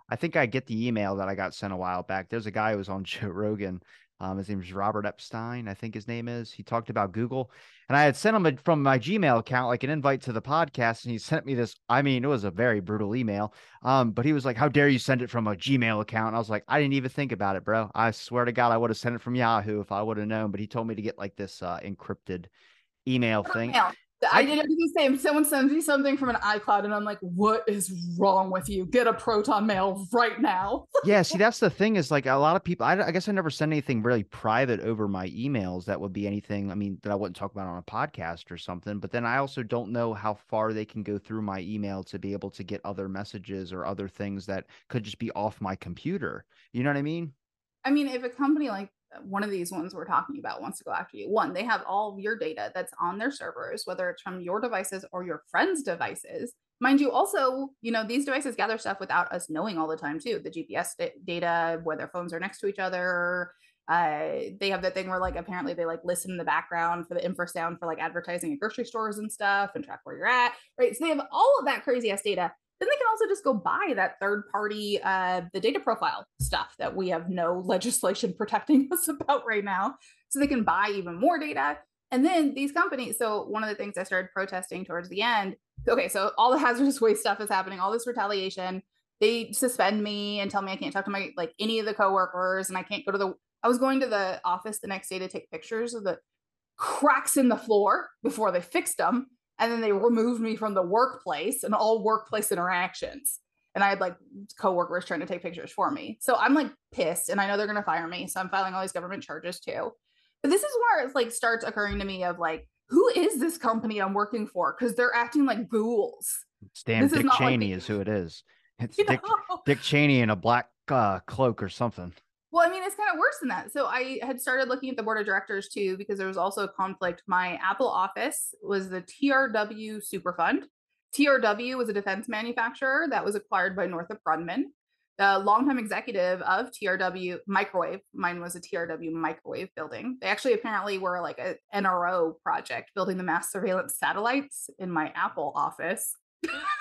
I think I get the email that I got sent a while back. There's a guy who was on Joe Rogan. Um, his name is Robert Epstein, I think his name is. He talked about Google, and I had sent him a, from my Gmail account like an invite to the podcast, and he sent me this. I mean, it was a very brutal email. Um, but he was like, "How dare you send it from a Gmail account?" And I was like, "I didn't even think about it, bro. I swear to God, I would have sent it from Yahoo if I would have known." But he told me to get like this uh, encrypted email thing.
I, did the same. Someone sends me something from an iCloud, and I'm like, "What is wrong with you? Get a Proton Mail right now."
yeah, see, that's the thing is like a lot of people. I, I, guess I never send anything really private over my emails. That would be anything. I mean, that I wouldn't talk about on a podcast or something. But then I also don't know how far they can go through my email to be able to get other messages or other things that could just be off my computer. You know what I mean?
I mean, if a company like one of these ones we're talking about wants to go after you. One, they have all your data that's on their servers, whether it's from your devices or your friends' devices. Mind you, also, you know, these devices gather stuff without us knowing all the time too. The GPS data, where their phones are next to each other. Uh, they have that thing where like apparently they like listen in the background for the infrasound for like advertising at grocery stores and stuff and track where you're at. Right. So they have all of that crazy ass data then they can also just go buy that third party uh, the data profile stuff that we have no legislation protecting us about right now so they can buy even more data And then these companies, so one of the things I started protesting towards the end, okay, so all the hazardous waste stuff is happening, all this retaliation. They suspend me and tell me I can't talk to my like any of the coworkers and I can't go to the I was going to the office the next day to take pictures of the cracks in the floor before they fixed them. And then they removed me from the workplace and all workplace interactions. And I had like coworkers trying to take pictures for me. So I'm like pissed and I know they're going to fire me. So I'm filing all these government charges too. But this is where it like starts occurring to me of like, who is this company I'm working for? Because they're acting like ghouls.
It's damn
This
Dick
like
Cheney
the-
is who it is. It's
You
Dick,
know?
Dick Cheney in a black uh, cloak or something.
Well, I mean, it's kind of worse than that. So I had started looking at the board of directors too, because there was also a conflict. My Apple office was the TRW Superfund. TRW was a defense manufacturer that was acquired by Northrop Grumman. The longtime executive of TRW Microwave, mine was a TRW Microwave building. They actually apparently were like a NRO project building the mass surveillance satellites in my Apple office.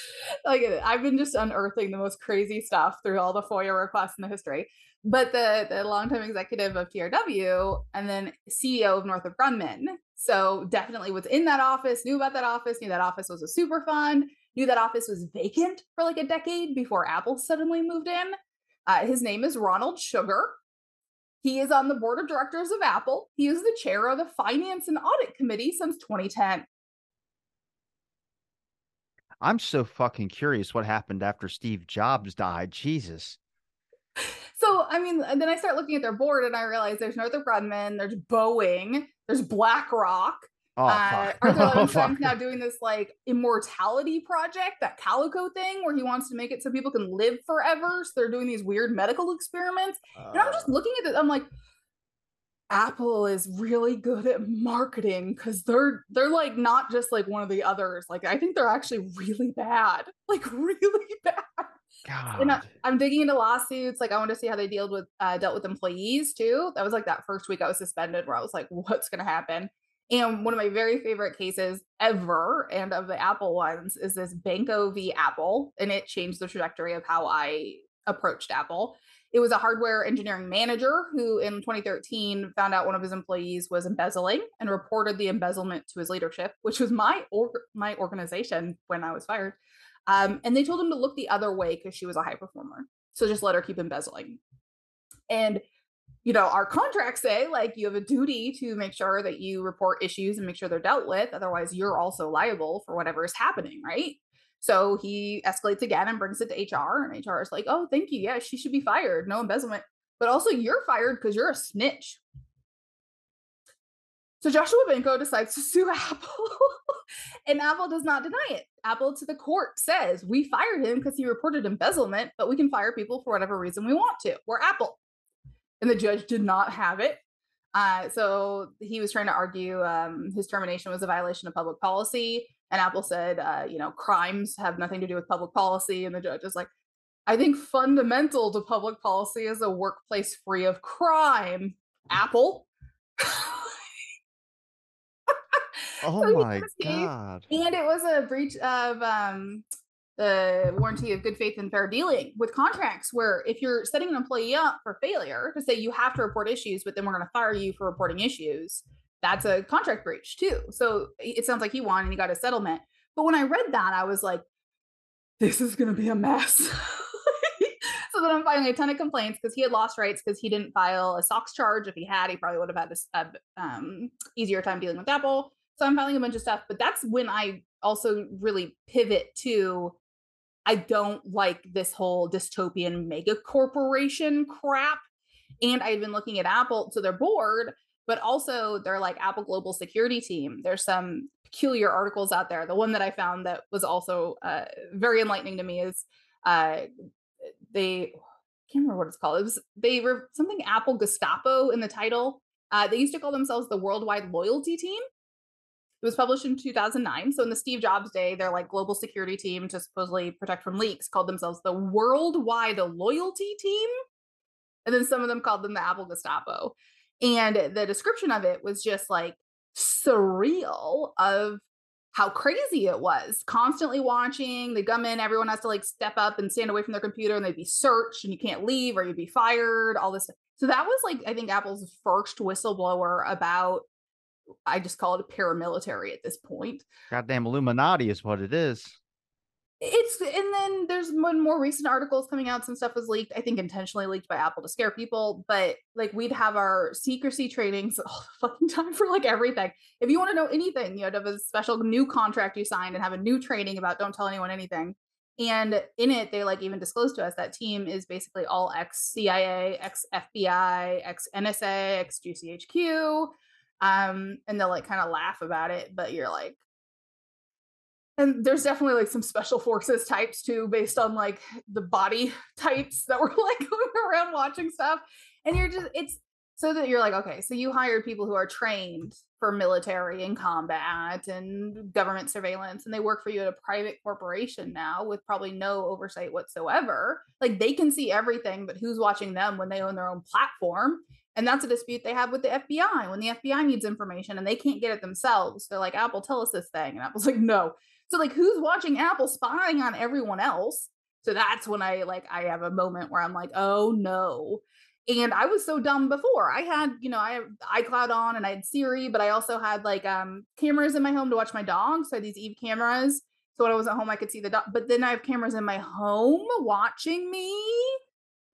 like I've been just unearthing the most crazy stuff through all the FOIA requests in the history. But the the longtime executive of TRW and then CEO of Northrop Grumman, so definitely was in that office, knew about that office, knew that office was a Superfund, knew that office was vacant for like a decade before Apple suddenly moved in. Uh, his name is Ronald Sugar. He is on the board of directors of Apple. He is the chair of the Finance and Audit Committee since 2010.
I'm so fucking curious what happened after Steve Jobs died. Jesus.
So, I mean, and then I start looking at their board and I realize there's Northrop Grumman, there's Boeing, there's BlackRock.
Oh,
uh. Arthur
Oh,
now doing this like immortality project, that Calico thing, where he wants to make it so people can live forever. So they're doing these weird medical experiments. And I'm just looking at it, I'm like, Apple is really good at marketing because they're they're like not just like one of the others. Like I think they're actually really bad, like really bad.
God.
And I, I'm digging into lawsuits. Like I want to see how they dealt with uh, dealt with employees too. That was like that first week I was suspended, where I was like, "What's going to happen?" And one of my very favorite cases ever, and of the Apple ones, is this Benko v. Apple, and it changed the trajectory of how I approached Apple. It was a hardware engineering manager who, in 2013, found out one of his employees was embezzling and reported the embezzlement to his leadership, which was my or- my organization when I was fired. Um, and they told him to look the other way because she was a high performer. So just let her keep embezzling. And you know, our contracts say like you have a duty to make sure that you report issues and make sure they're dealt with. Otherwise, you're also liable for whatever is happening, right? So he escalates again and brings it to HR, and HR is like, "Oh, thank you. Yeah, she should be fired. No embezzlement, but also you're fired because you're a snitch." So Joshua Benko decides to sue Apple, and Apple does not deny it. Apple to the court says we fired him because he reported embezzlement, but we can fire people for whatever reason we want to. We're Apple, and the judge did not have it. Uh, so he was trying to argue um, his termination was a violation of public policy, and Apple said, uh, you know, crimes have nothing to do with public policy, and the judge is like, I think fundamental to public policy is a workplace free of crime. Apple.
oh
so
my God.
and it was a breach of um, the warranty of good faith and fair dealing with contracts where if you're setting an employee up for failure to say you have to report issues but then we're going to fire you for reporting issues that's a contract breach too. So it sounds like he won and he got a settlement. But when i read that i was like this is going to be a mess. So then i'm filing a ton of complaints because he had lost rights because he didn't file a SOX charge. If he had he probably would have had this uh, um, easier time dealing with apple. So I'm filing a bunch of stuff, but that's when I also really pivot to I don't like this whole dystopian mega corporation crap. And I've been looking at Apple to their board, but also their like Apple Global Security team. There's some peculiar articles out there. The one that I found that was also uh, very enlightening to me is uh, they I can't remember what it's called. It was they were something Apple Gestapo in the title. Uh, they used to call themselves the Worldwide Loyalty Team. It was published in 2009. So in the Steve Jobs day, their like global security team to supposedly protect from leaks called themselves the Worldwide Loyalty Team. And then some of them called them the Apple Gestapo. And the description of it was just like surreal of how crazy it was. Constantly watching, the in, everyone has to like step up and stand away from their computer and they'd be searched and you can't leave or you'd be fired, all this stuff. So that was like I think Apple's first whistleblower about I just call it a paramilitary at this point.
Goddamn Illuminati is what it is.
It's and then there's one more recent articles coming out. Some stuff was leaked, I think intentionally leaked by Apple to scare people. But like we'd have our secrecy trainings all the fucking time for like everything. If you want to know anything, you had to have a special new contract you signed and have a new training about don't tell anyone anything. And in it, they like even disclosed to us that team is basically all ex CIA, ex FBI, ex NSA, ex GCHQ. Um, and they'll like kind of laugh about it, but you're like, and there's definitely like some special forces types too, based on like the body types that were like going around watching stuff. And you're just, it's so that you're like, okay, so you hired people who are trained for military and combat and government surveillance, and they work for you at a private corporation now with probably no oversight whatsoever. Like they can see everything, but who's watching them when they own their own platform? And that's a dispute they have with the FBI when the FBI needs information and they can't get it themselves. They're like, Apple, tell us this thing. And Apple's like, no. So like who's watching Apple spying on everyone else? So that's when I like I have a moment where I'm like, oh no. And I was so dumb before. I had, you know, I have iCloud on and I had Siri, but I also had like um cameras in my home to watch my dog. So I had these Eve cameras. So when I was at home, I could see the dog. But then I have cameras in my home watching me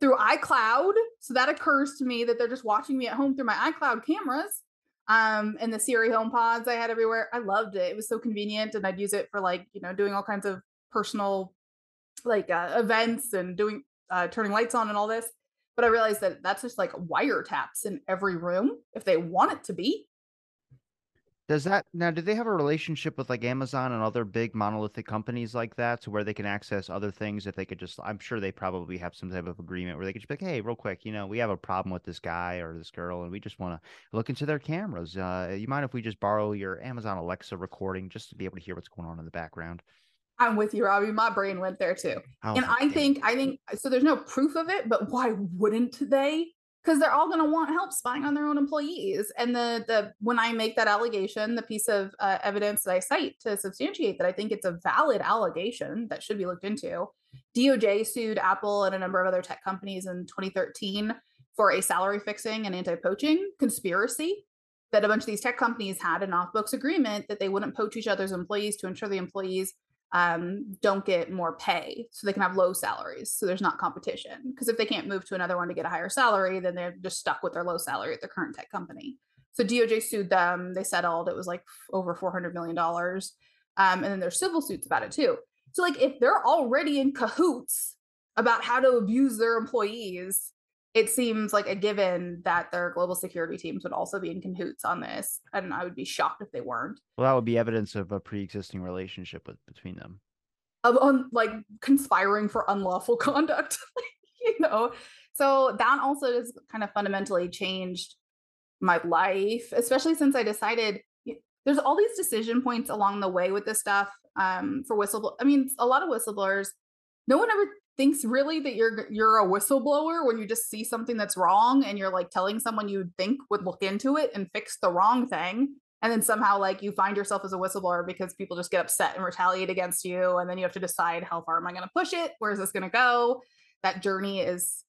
through iCloud. So that occurs to me that they're just watching me at home through my iCloud cameras um and the Siri home pods I had everywhere. I loved it. It was so convenient and I'd use it for like, you know, doing all kinds of personal like uh, events and doing uh turning lights on and all this. But I realized that that's just like wiretaps in every room if they want it to be.
Does that now? Do they have a relationship with like Amazon and other big monolithic companies like that, to where they can access other things if they could just? I'm sure they probably have some type of agreement where they could just be like, "Hey, real quick, you know, we have a problem with this guy or this girl, and we just want to look into their cameras. Uh, you mind if we just borrow your Amazon Alexa recording just to be able to hear what's going on in the background?"
I'm with you, Robbie. My brain went there too, oh, and I think, I think so. There's no proof of it, but why wouldn't they? Because they're all going to want help spying on their own employees. And the the when I make that allegation, the piece of uh, evidence that I cite to substantiate that I think it's a valid allegation that should be looked into. DOJ sued Apple and a number of other tech companies in 2013 for a salary fixing and anti-poaching conspiracy that a bunch of these tech companies had an off-books agreement that they wouldn't poach each other's employees to ensure the employees um, don't get more pay so they can have low salaries so there's not competition because if they can't move to another one to get a higher salary then they're just stuck with their low salary at their current tech company. So doj sued them they settled it was like over 400 million dollars um, and then there's civil suits about it too. So like if they're already in cahoots about how to abuse their employees it seems like a given that their global security teams would also be in cahoots on this and i would be shocked if they weren't.
Well that would be evidence of a pre-existing relationship with, between them.
Of un, like conspiring for unlawful conduct you know? So that also has kind of fundamentally changed my life especially since i decided there's all these decision points along the way with this stuff um, for whistleblower i mean a lot of whistleblowers no one ever thinks really that you're you're a whistleblower when you just see something that's wrong and you're like telling someone you think would look into it and fix the wrong thing and then somehow like you find yourself as a whistleblower because people just get upset and retaliate against you and then you have to decide how far am i going to push it where is this going to go? That journey is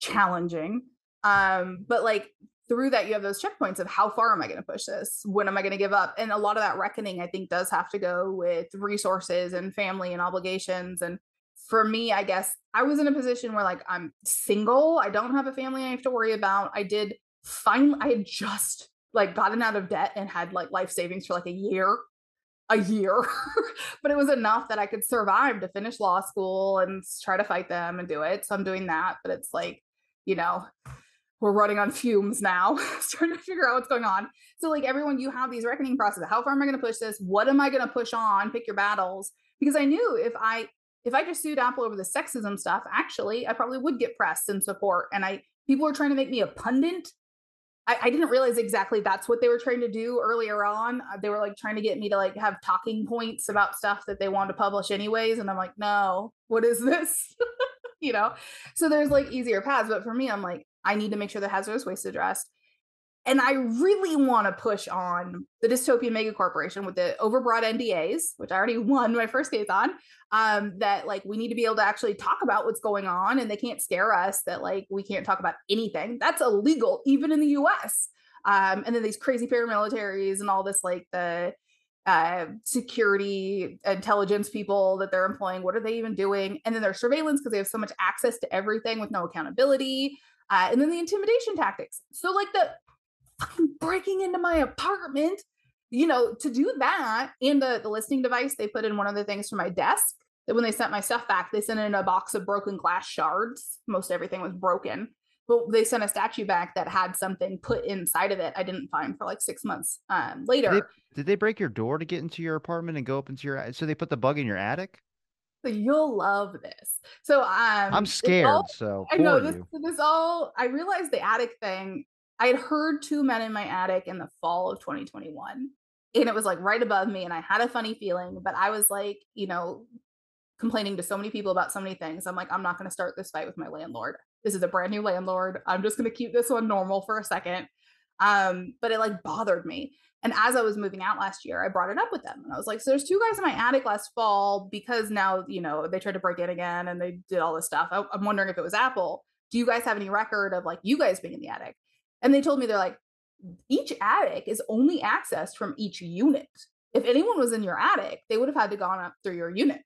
challenging. Um but like through that you have those checkpoints of how far am i going to push this? When am i going to give up? And a lot of that reckoning i think does have to go with resources and family and obligations and for me, I guess I was in a position where like I'm single. I don't have a family I have to worry about. I did finally, I had just like gotten out of debt and had like life savings for like a year, a year, but it was enough that I could survive to finish law school and try to fight them and do it. So I'm doing that. But it's like, you know, we're running on fumes now, trying to figure out what's going on. So, like everyone, you have these reckoning processes. How far am I going to push this? What am I going to push on? Pick your battles. Because I knew if I if I just sued Apple over the sexism stuff, actually, I probably would get press and support. And I people were trying to make me a pundit. I, I didn't realize exactly that's what they were trying to do earlier on. Uh, they were like trying to get me to like have talking points about stuff that they wanted to publish anyways. And I'm like, no, what is this? you know? So there's like easier paths. But for me, I'm like, I need to make sure the hazardous waste addressed. And I really want to push on the dystopian mega corporation with the overbroad NDAs, which I already won my first case on. Um, that like we need to be able to actually talk about what's going on, and they can't scare us that like we can't talk about anything. That's illegal even in the U.S. Um, and then these crazy paramilitaries and all this like the uh, security intelligence people that they're employing. What are they even doing? And then their surveillance because they have so much access to everything with no accountability. Uh, and then the intimidation tactics. So like the breaking into my apartment, you know, to do that and the, the listening device, they put in one of the things for my desk that when they sent my stuff back, they sent in a box of broken glass shards. Most everything was broken. But they sent a statue back that had something put inside of it. I didn't find for like six months um, later.
Did they, did they break your door to get into your apartment and go up into your? So they put the bug in your attic.
So you'll love this. So um,
I'm scared. All, so
I know this. This all. I realized the attic thing I had heard two men in my attic in the fall of 2021. And it was like right above me. And I had a funny feeling, but I was like, you know, complaining to so many people about so many things. I'm like, I'm not going to start this fight with my landlord. This is a brand new landlord. I'm just going to keep this one normal for a second. Um, but it like bothered me. And as I was moving out last year, I brought it up with them. And I was like, so there's two guys in my attic last fall because now, you know, they tried to break in again and they did all this stuff. I, I'm wondering if it was Apple. Do you guys have any record of like you guys being in the attic? And they told me they're like, each attic is only accessed from each unit. If anyone was in your attic, they would have had to gone up through your unit.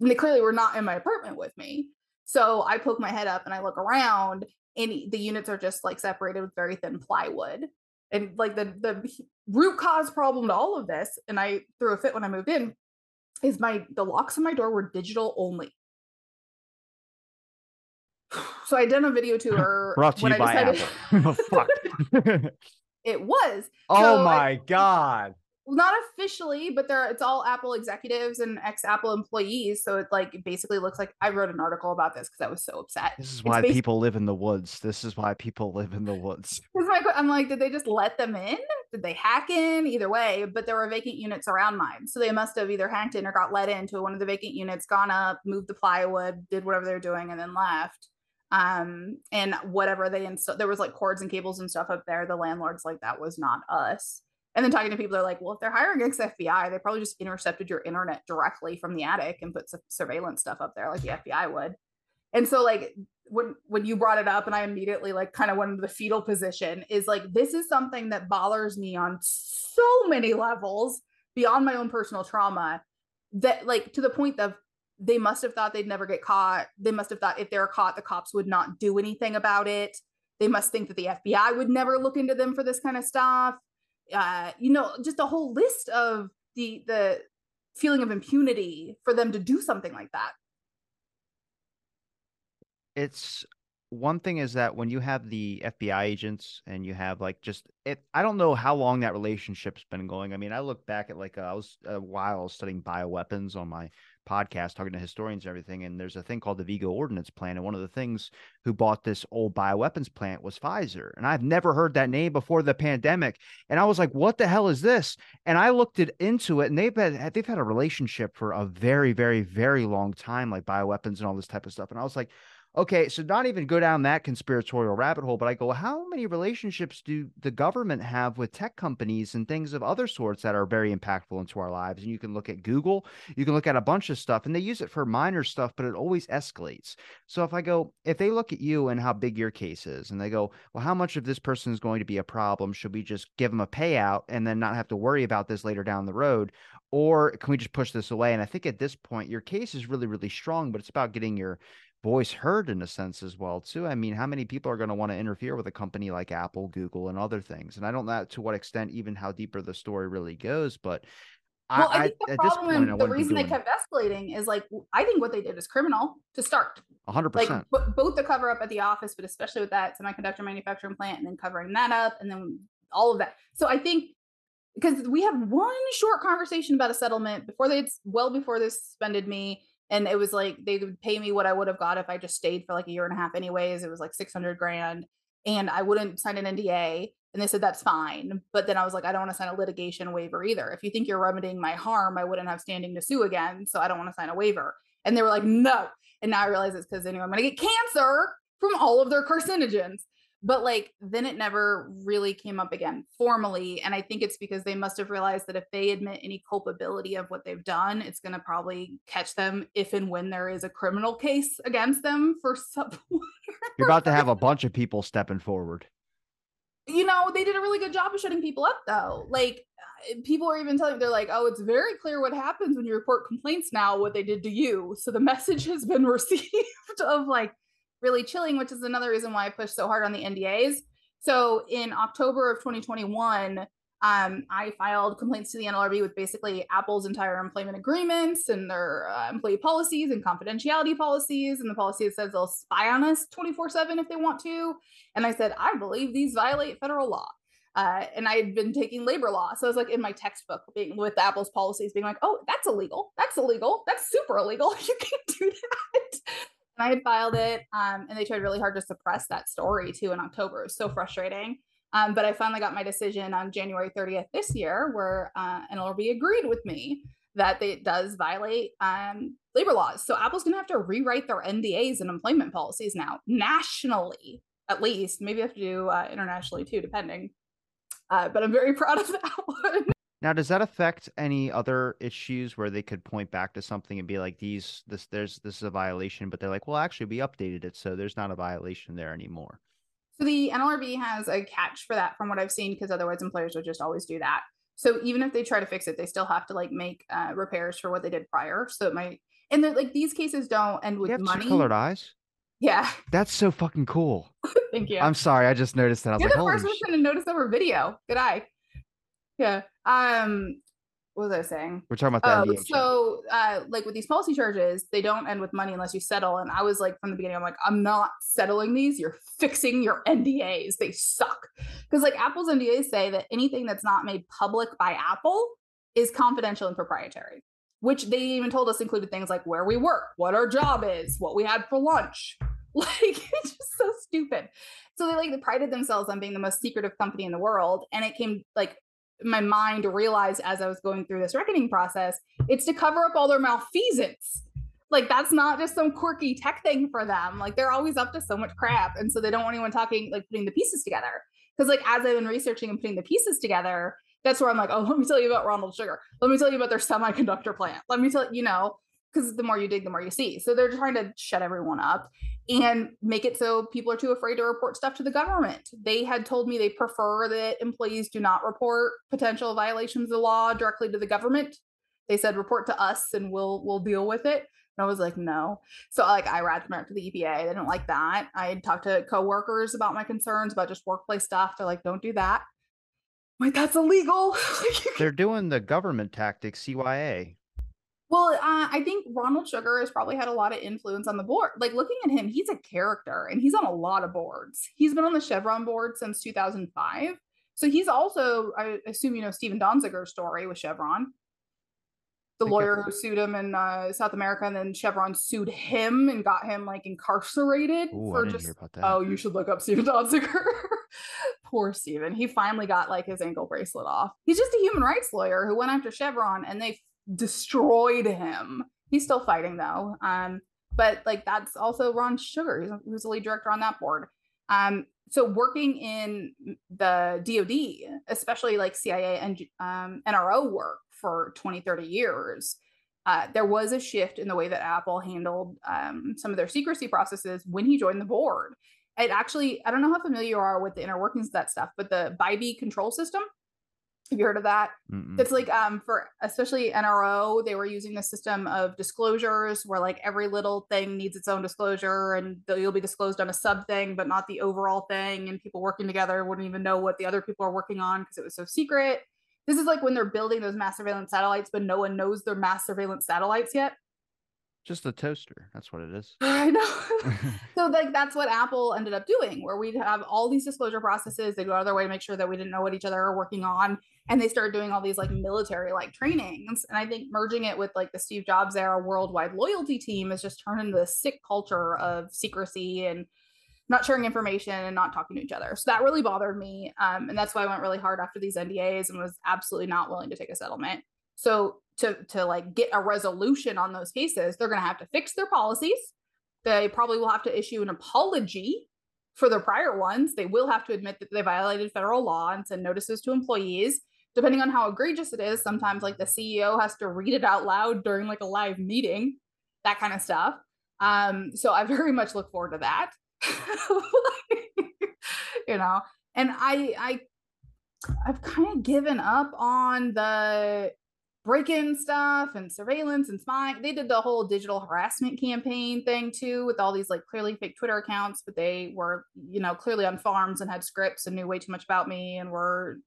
And they clearly were not in my apartment with me. So I poke my head up and I look around, and the units are just like separated with very thin plywood. And like the the root cause problem to all of this, and I threw a fit when I moved in, is my the locks on my door were digital only so I done a video tour.
Brought to you by Apple. oh, fuck.
it was.
Oh so my I, god.
Not officially, but there it's all Apple executives and ex-Apple employees. So it like basically looks like I wrote an article about this because I was so upset.
This is why people live in the woods. This is why people live in the woods.
I'm like, did they just let them in? Did they hack in? Either way, but there were vacant units around mine. So they must have either hacked in or got let into one of the vacant units, gone up, moved the plywood, did whatever they're doing, and then left um and whatever they installed there was like cords and cables and stuff up there. The landlord's like that was not us. And then talking to people they're like well if they're hiring ex fbi they probably just intercepted your internet directly from the attic and put surveillance stuff up there like the fbi would. And so like when when you brought it up and i immediately like kind of went into the fetal position is like this is something that bothers me on so many levels beyond my own personal trauma that like to the point of they must have thought they'd never get caught. They must have thought if they're caught, the cops would not do anything about it. They must think that the FBI would never look into them for this kind of stuff. Uh, you know, just a whole list of the the feeling of impunity for them to do something like that.
It's one thing is that when you have the FBI agents and you have like just it, I don't know how long that relationship's been going. I mean, I look back at like uh, I was a while studying bioweapons on my podcast talking to historians and everything. And there's a thing called the Vigo Ordnance Plant. And one of the things who bought this old bioweapons plant was Pfizer. And I've never heard that name before the pandemic. And I was like, what the hell is this? And I looked it into it and they've had they've had a relationship for a very, very, very long time, like bioweapons and all this type of stuff. And I was like, okay, so not even go down that conspiratorial rabbit hole, but I go, how many relationships do the government have with tech companies and things of other sorts that are very impactful into our lives? And you can look at Google, you can look at a bunch of stuff, and they use it for minor stuff, but it always escalates. So if I go, if they look at you and how big your case is, and they go, well, how much of this person is going to be a problem? Should we just give them a payout and then not have to worry about this later down the road? Or can we just push this away? And I think at this point, your case is really, really strong, but it's about getting your voice heard in a sense as well too i mean how many people are going to want to interfere with a company like apple google and other things and i don't know to what extent even how deeper the story really goes but
well, I, I think the problem, point, the reason they kept escalating is like I think what they did is criminal to start.
100.
Like b- both the cover up at the office, but especially with that semiconductor manufacturing plant, and then covering that up, and then all of that. So I think because we had one short conversation about a settlement before they well before they suspended me, and it was like they would pay me what I would have got if I just stayed for like a year and a half anyways. It was like 600 grand and I wouldn't sign an NDA and they said that's fine. But then I was like I don't want to sign a litigation waiver either. If you think you're remedying my harm, I wouldn't have standing to sue again, so I don't want to sign a waiver. And they were like no. And now I realize it's they knew I'm going to get cancer from all of their carcinogens. But like then it never really came up again formally and i think it's because they must have realized that if they admit any culpability of what they've done it's going to probably catch them if and when there is a criminal case against them for some
you're about to have a bunch of people stepping forward.
You know they did a really good job of shutting people up though. Like uh, people are even telling they're like oh it's very clear what happens when you report complaints now what they did to you. So the message has been received of like really chilling, which is another reason why I pushed so hard on the NDAs. So in October of 2021, um, I filed complaints to the NLRB with basically Apple's entire employment agreements and their uh, employee policies and confidentiality policies, and the policy that says they'll spy on us 24 7 if they want to. And I said, I believe these violate federal law. Uh, and I had been taking labor law. So I was like in my textbook being with Apple's policies, being like, oh, that's illegal. That's illegal. That's super illegal. You can't do that. And I had filed it, um, and they tried really hard to suppress that story too in October. It was so frustrating. Um, but I finally got my decision on January 30th this year, where uh, NLRB agreed with me that it does violate um, labor laws. So Apple's going to have to rewrite their NDAs and employment policies now, nationally at least. Maybe have to do uh, internationally too, depending. Uh, but I'm very proud of that one.
Now, does that affect any other issues where they could point back to something and be like, "These, this, there's, this is a violation," but they're like, "Well, actually, we updated it, so there's not a violation there anymore."
So the NLRB has a catch for that, from what I've seen, because otherwise employers would just always do that. So even if they try to fix it, they still have to like make uh, repairs for what they did prior. So it might, and like these cases don't end with
you have
money.
Colored eyes.
Yeah.
That's so fucking cool.
Thank you.
I'm sorry, I just noticed that. I was
You're
like,
the
"Holy
first person
shit!"
to notice over video. Good eye. Yeah. Um, what was I saying?
We're talking about the
Oh, so uh, like with these policy charges, they don't end with money unless you settle. And I was like from the beginning, I'm like, I'm not settling these. You're fixing your NDAs. They suck. Because like Apple's NDAs say that anything that's not made public by Apple is confidential and proprietary, which they even told us included things like where we work, what our job is, what we had for lunch. Like it's just so stupid. So they like they prided themselves on being the most secretive company in the world. And it came like my mind realized as I was going through this reckoning process, it's to cover up all their malfeasance. Like that's not just some quirky tech thing for them. Like they're always up to so much crap, and so they don't want anyone talking like putting the pieces together. Because like as I've been researching and putting the pieces together, that's where I'm like, oh, let me tell you about Ronald Sugar. Let me tell you about their semiconductor plant. Let me tell you know, because the more you dig, the more you see. So they're trying to shut everyone up and make it so people are too afraid to report stuff to the government. They had told me they prefer that employees do not report potential violations of the law directly to the government. They said report to us and we'll we'll deal with it. And I was like, no. So like I rat them out to the EPA. They didn't like that. I had talked to coworkers about my concerns about just workplace stuff. They're like, don't do that. I'm like, that's illegal.
They're doing the government tactic, CYA.
Well, uh, I think Ronald Sugar has probably had a lot of influence on the board. Like looking at him, he's a character and he's on a lot of boards. He's been on the Chevron board since 2005. So he's also, I assume you know Steven Donziger's story with Chevron, the lawyer who sued him in uh, South America, and then Chevron sued him and got him like incarcerated
Ooh, I
for
didn't
just.
hear about that.
Oh, you should look up Steven Donziger. Poor Steven. He finally got like his ankle bracelet off. He's just a human rights lawyer who went after Chevron and they destroyed him. He's still fighting though. Um, but like that's also Ron Sugar, who's, the lead director on that board. Um, so working in the DoD, especially like CIA and um, NRO work for 20, 30 years, uh, there was a shift in the way that Apple handled um, some of their secrecy processes when he joined the board. It actually, I don't know how familiar you are with the inner workings of that stuff, but the BYEMAN control system, have you heard of that?
Mm-mm.
It's like um for especially NRO, they were using the system of disclosures where like every little thing needs its own disclosure and you'll be disclosed on a sub thing, but not the overall thing. And people working together wouldn't even know what the other people are working on because it was so secret. This is like when they're building those mass surveillance satellites, but no one knows they're mass surveillance satellites yet.
Just a toaster. That's what it is.
I know. so like that's what Apple ended up doing, where we'd have all these disclosure processes. They go out of their way to make sure that we didn't know what each other are working on, and they started doing all these like military like trainings. And I think merging it with like the Steve Jobs era worldwide loyalty team has just turned into this sick culture of secrecy and not sharing information and not talking to each other. So that really bothered me, um, and that's why I went really hard after these NDAs and was absolutely not willing to take a settlement. So to to like get a resolution on those cases, they're going to have to fix their policies. They probably will have to issue an apology for their prior ones, they will have to admit that they violated federal law and send notices to employees. Depending on how egregious it is, sometimes like the CEO has to read it out loud during like a live meeting, that kind of stuff. Um, so I very much look forward to that. you know, and I I I've kind of given up on the break-in stuff and surveillance and spying. They did the whole digital harassment campaign thing too, with all these like clearly fake Twitter accounts, but they were, you know, clearly on farms and had scripts and knew way too much about me and were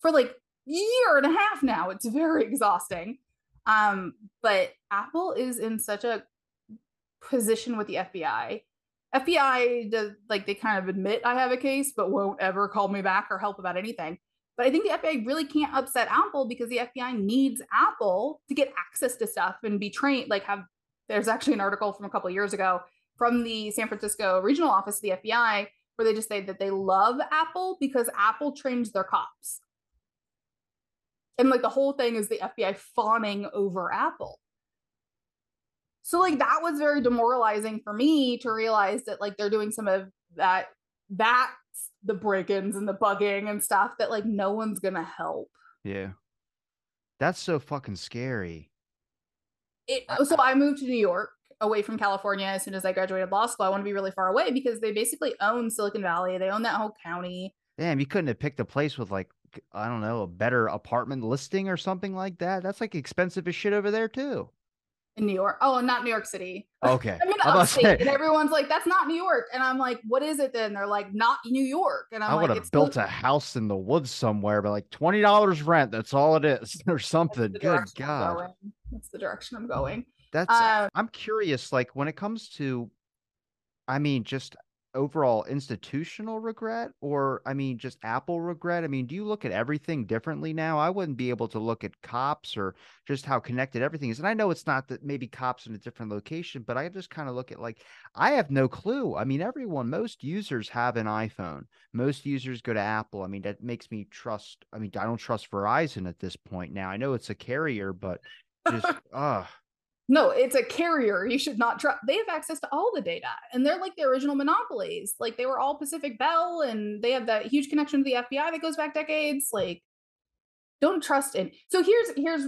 for like year and a half now. It's very exhausting. Um, but Apple is in such a position with the FBI. FBI does like they kind of admit I have a case, but won't ever call me back or help about anything. But I think the FBI really can't upset Apple because the FBI needs Apple to get access to stuff and be trained. Like, have there's actually an article from a couple years ago from the San Francisco regional office of the FBI where they just say that they love Apple because Apple trains their cops. And like the whole thing is the FBI fawning over Apple. So like that was very demoralizing for me to realize that like they're doing some of that that the break-ins and the bugging and stuff that like no one's gonna help.
Yeah. That's so fucking scary.
It, so I moved to New York away from California as soon as I graduated law school. I want to be really far away because they basically own Silicon Valley. They own that whole county.
Damn, you couldn't have picked a place with like I don't know, a better apartment listing or something like that. That's like expensive as shit over there too
in New York. Oh, not New York City.
Okay.
I'm in upstate, and everyone's like, "That's not New York," and I'm like, "What is it then?" They're like, "Not New York," and I'm
I
would
like, have built a house in the woods somewhere, but like twenty dollars rent. That's all it is, or something. Good God.
That's the direction I'm going.
That's. Um, I'm curious. Like when it comes to, I mean, just overall institutional regret or i mean just apple regret? I mean do you look at everything differently now? I wouldn't be able to look at cops or just how connected everything is and i know it's not that maybe cops in a different location but i just kind of look at like i have no clue. I mean everyone most users have an iphone. Most users go to apple. I mean that makes me trust i mean i don't trust verizon at this point now. I know it's a carrier but just uh
no, it's a carrier. You should not trust. They have access to all the data, and they're like the original monopolies. Like they were all Pacific Bell, and they have that huge connection to the FBI that goes back decades. Like, don't trust it. So here's here's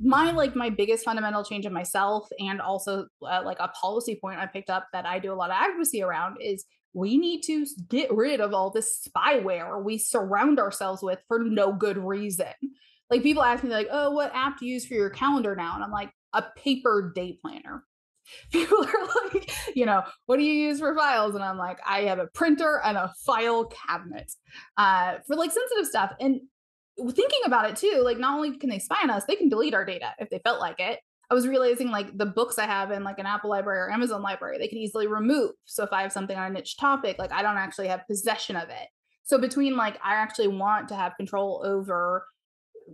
my like my biggest fundamental change in myself, and also uh, like a policy point I picked up that I do a lot of advocacy around is we need to get rid of all this spyware we surround ourselves with for no good reason. Like people ask me like, "Oh, what app do you use for your calendar now?" And I'm like, a paper day planner. People are like, you know, what do you use for files? And I'm like, I have a printer and a file cabinet uh, for like sensitive stuff. And thinking about it too, like not only can they spy on us, they can delete our data if they felt like it. I was realizing like the books I have in like an Apple library or Amazon library, they can easily remove. So if I have something on a niche topic, like I don't actually have possession of it. So between like I actually want to have control over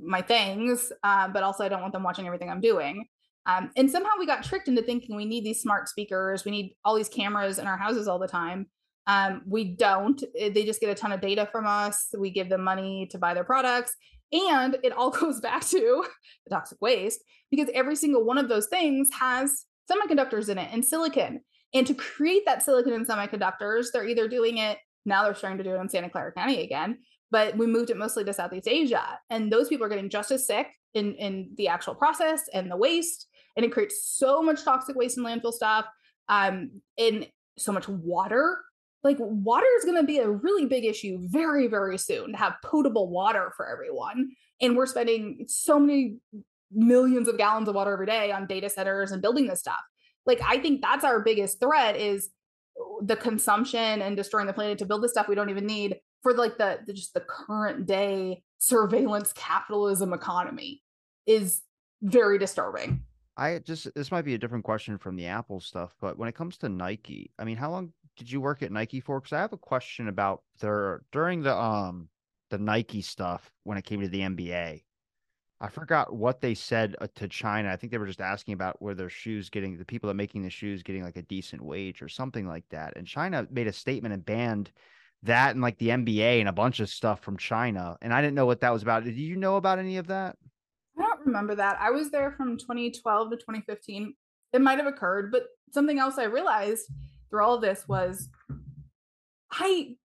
my things, uh, but also I don't want them watching everything I'm doing. Um, and somehow we got tricked into thinking we need these smart speakers, we need all these cameras in our houses all the time. Um, we don't. Eh, they just get a ton of data from us. We give them money to buy their products. And it all goes back to the toxic waste because every single one of those things has semiconductors in it and silicon. And to create that silicon and semiconductors, they're either doing it now, they're starting to do it in Santa Clara County again, but we moved it mostly to Southeast Asia. And those people are getting just as sick in, in the actual process and the waste and it creates so much toxic waste and landfill stuff um and so much water. Like water is going to be a really big issue very very soon to have potable water for everyone and we're spending so many millions of gallons of water every day on data centers and building this stuff. Like i think that's our biggest threat is the consumption and destroying the planet to build the stuff we don't even need for like the, the just the current day surveillance capitalism economy is very disturbing
I just this might be a different question from the Apple stuff, but when it comes to Nike, I mean, how long did you work at Nike for? Because I have a question about their during the um the Nike stuff when it came to the NBA. I forgot what they said uh, to China. I think they were just asking about where their shoes getting the people that making the shoes getting like a decent wage or something like that. And China made a statement and banned that and like the NBA and a bunch of stuff from China. And I didn't know what that was about. Did you know about any of that?
Remember that. I was there from 2012 to 2015. It might have occurred, but something else I realized through all of this was I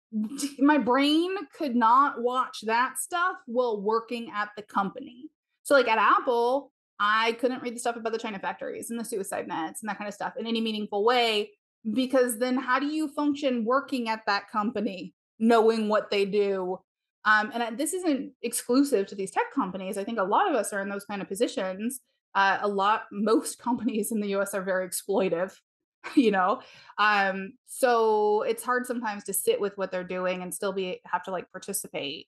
my brain could not watch that stuff while working at the company. So like at Apple, I couldn't read the stuff about the China factories and the suicide nets and that kind of stuff in any meaningful way because then how do you function working at that company knowing what they do um, and this isn't exclusive to these tech companies. I think a lot of us are in those kind of positions. Uh, a lot most companies in the us are very exploitive you know? Um, so it's hard sometimes to sit with what they're doing and still be have to like participate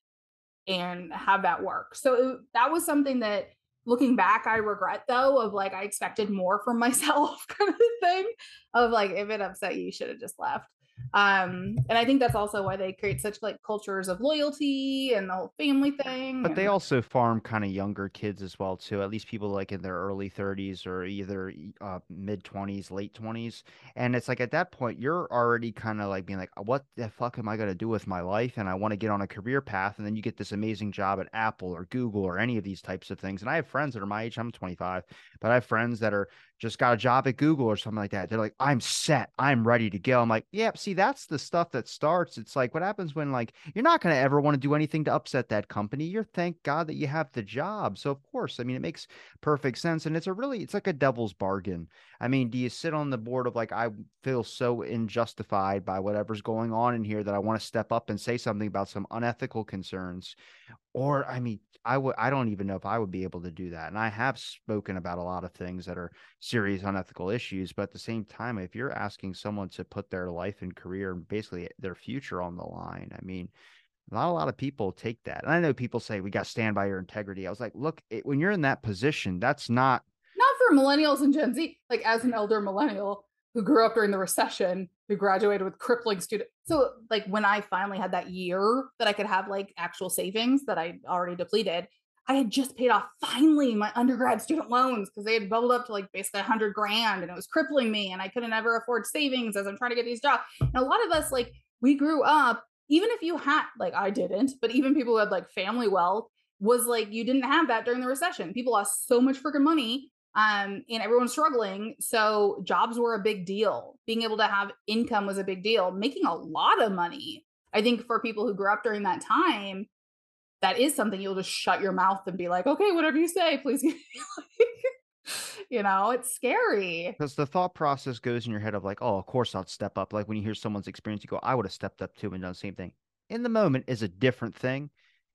and have that work. So it, that was something that looking back i regret though of like i expected more from myself kind of thing of like if it upset you you should have just left um and i think that's also why they create such like cultures of loyalty and the whole family thing
but
and...
they also farm kind of younger kids as well too at least people like in their early 30s or either uh, mid 20s late 20s and it's like at that point you're already kind of like being like what the fuck am i going to do with my life and i want to get on a career path and then you get this amazing job at apple or google or any of these types of things and i have friends that are my age i'm 25 but i have friends that are just got a job at Google or something like that. They're like, I'm set. I'm ready to go. I'm like, yeah, see, that's the stuff that starts. It's like what happens when like you're not going to ever want to do anything to upset that company. You're thank God that you have the job. So of course, I mean, it makes perfect sense. And it's a really, it's like a devil's bargain. I mean, do you sit on the board of like, I feel so unjustified by whatever's going on in here that I want to step up and say something about some unethical concerns? Or, I mean, I would I don't even know if I would be able to do that. And I have spoken about a lot of things that are serious unethical issues, but at the same time, if you're asking someone to put their life and career basically their future on the line, I mean, not a lot of people take that. And I know people say we got to stand by your integrity. I was like, look, it, when you're in that position, that's not
not for millennials and Gen Z. Like as an elder millennial who grew up during the recession, who graduated with crippling student. So like when I finally had that year that I could have like actual savings that I already depleted, I had just paid off finally my undergrad student loans because they had bubbled up to like basically a hundred grand and it was crippling me and I couldn't ever afford savings as I'm trying to get these jobs. And a lot of us like we grew up, even if you had like I didn't, but even people who had like family wealth was like you didn't have that during the recession. People lost so much freaking money um, and everyone's struggling. So jobs were a big deal. Being able to have income was a big deal. Making a lot of money, I think, for people who grew up during that time, that is something you'll just shut your mouth and be like, okay, whatever you say, please. you know, it's scary.
Because the thought process goes in your head of like, oh, of course I'll step up. Like when you hear someone's experience, you go, I would have stepped up too and done the same thing. In the moment is a different thing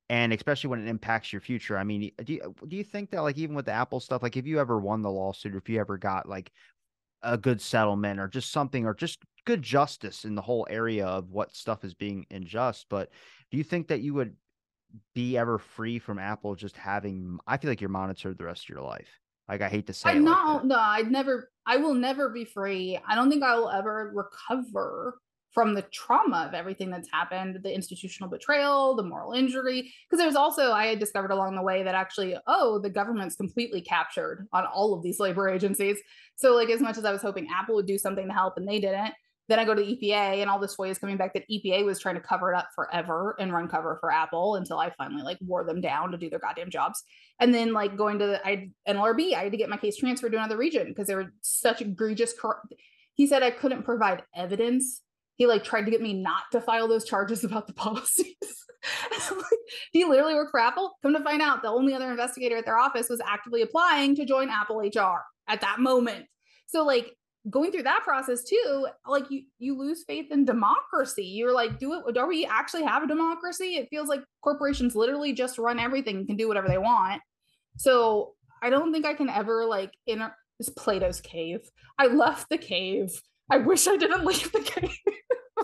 and especially when it impacts your future. I mean, do you, do you think that like even with the Apple stuff, like if you ever won the lawsuit, or if you ever got like a good settlement or just something or just good justice in the whole area of what stuff is being unjust, but do you think that you would be ever free from Apple just having? I feel like you're monitored the rest of your life. Like I hate to say,
I'm not. Like no, I'd never. I will never be free. I don't think I will ever recover from the trauma of everything that's happened the institutional betrayal the moral injury because there's also i had discovered along the way that actually oh the government's completely captured on all of these labor agencies. So like as much as i was hoping apple would do something to help and they didn't then i go to epa and all this way is coming back that epa was trying to cover it up forever and run cover for apple until i finally like wore them down to do their goddamn jobs. And then like going to the I, nlrb i had to get my case transferred to another region because there were such egregious he said i couldn't provide evidence he like tried to get me not to file those charges about the policies. he literally worked for Apple. Come to find out, the only other investigator at their office was actively applying to join Apple HR at that moment. So like going through that process too, like you you lose faith in democracy. You're like, do it. Do we actually have a democracy? It feels like corporations literally just run everything, and can do whatever they want. So I don't think I can ever like enter this Plato's cave. I left the cave. I wish I didn't leave the game.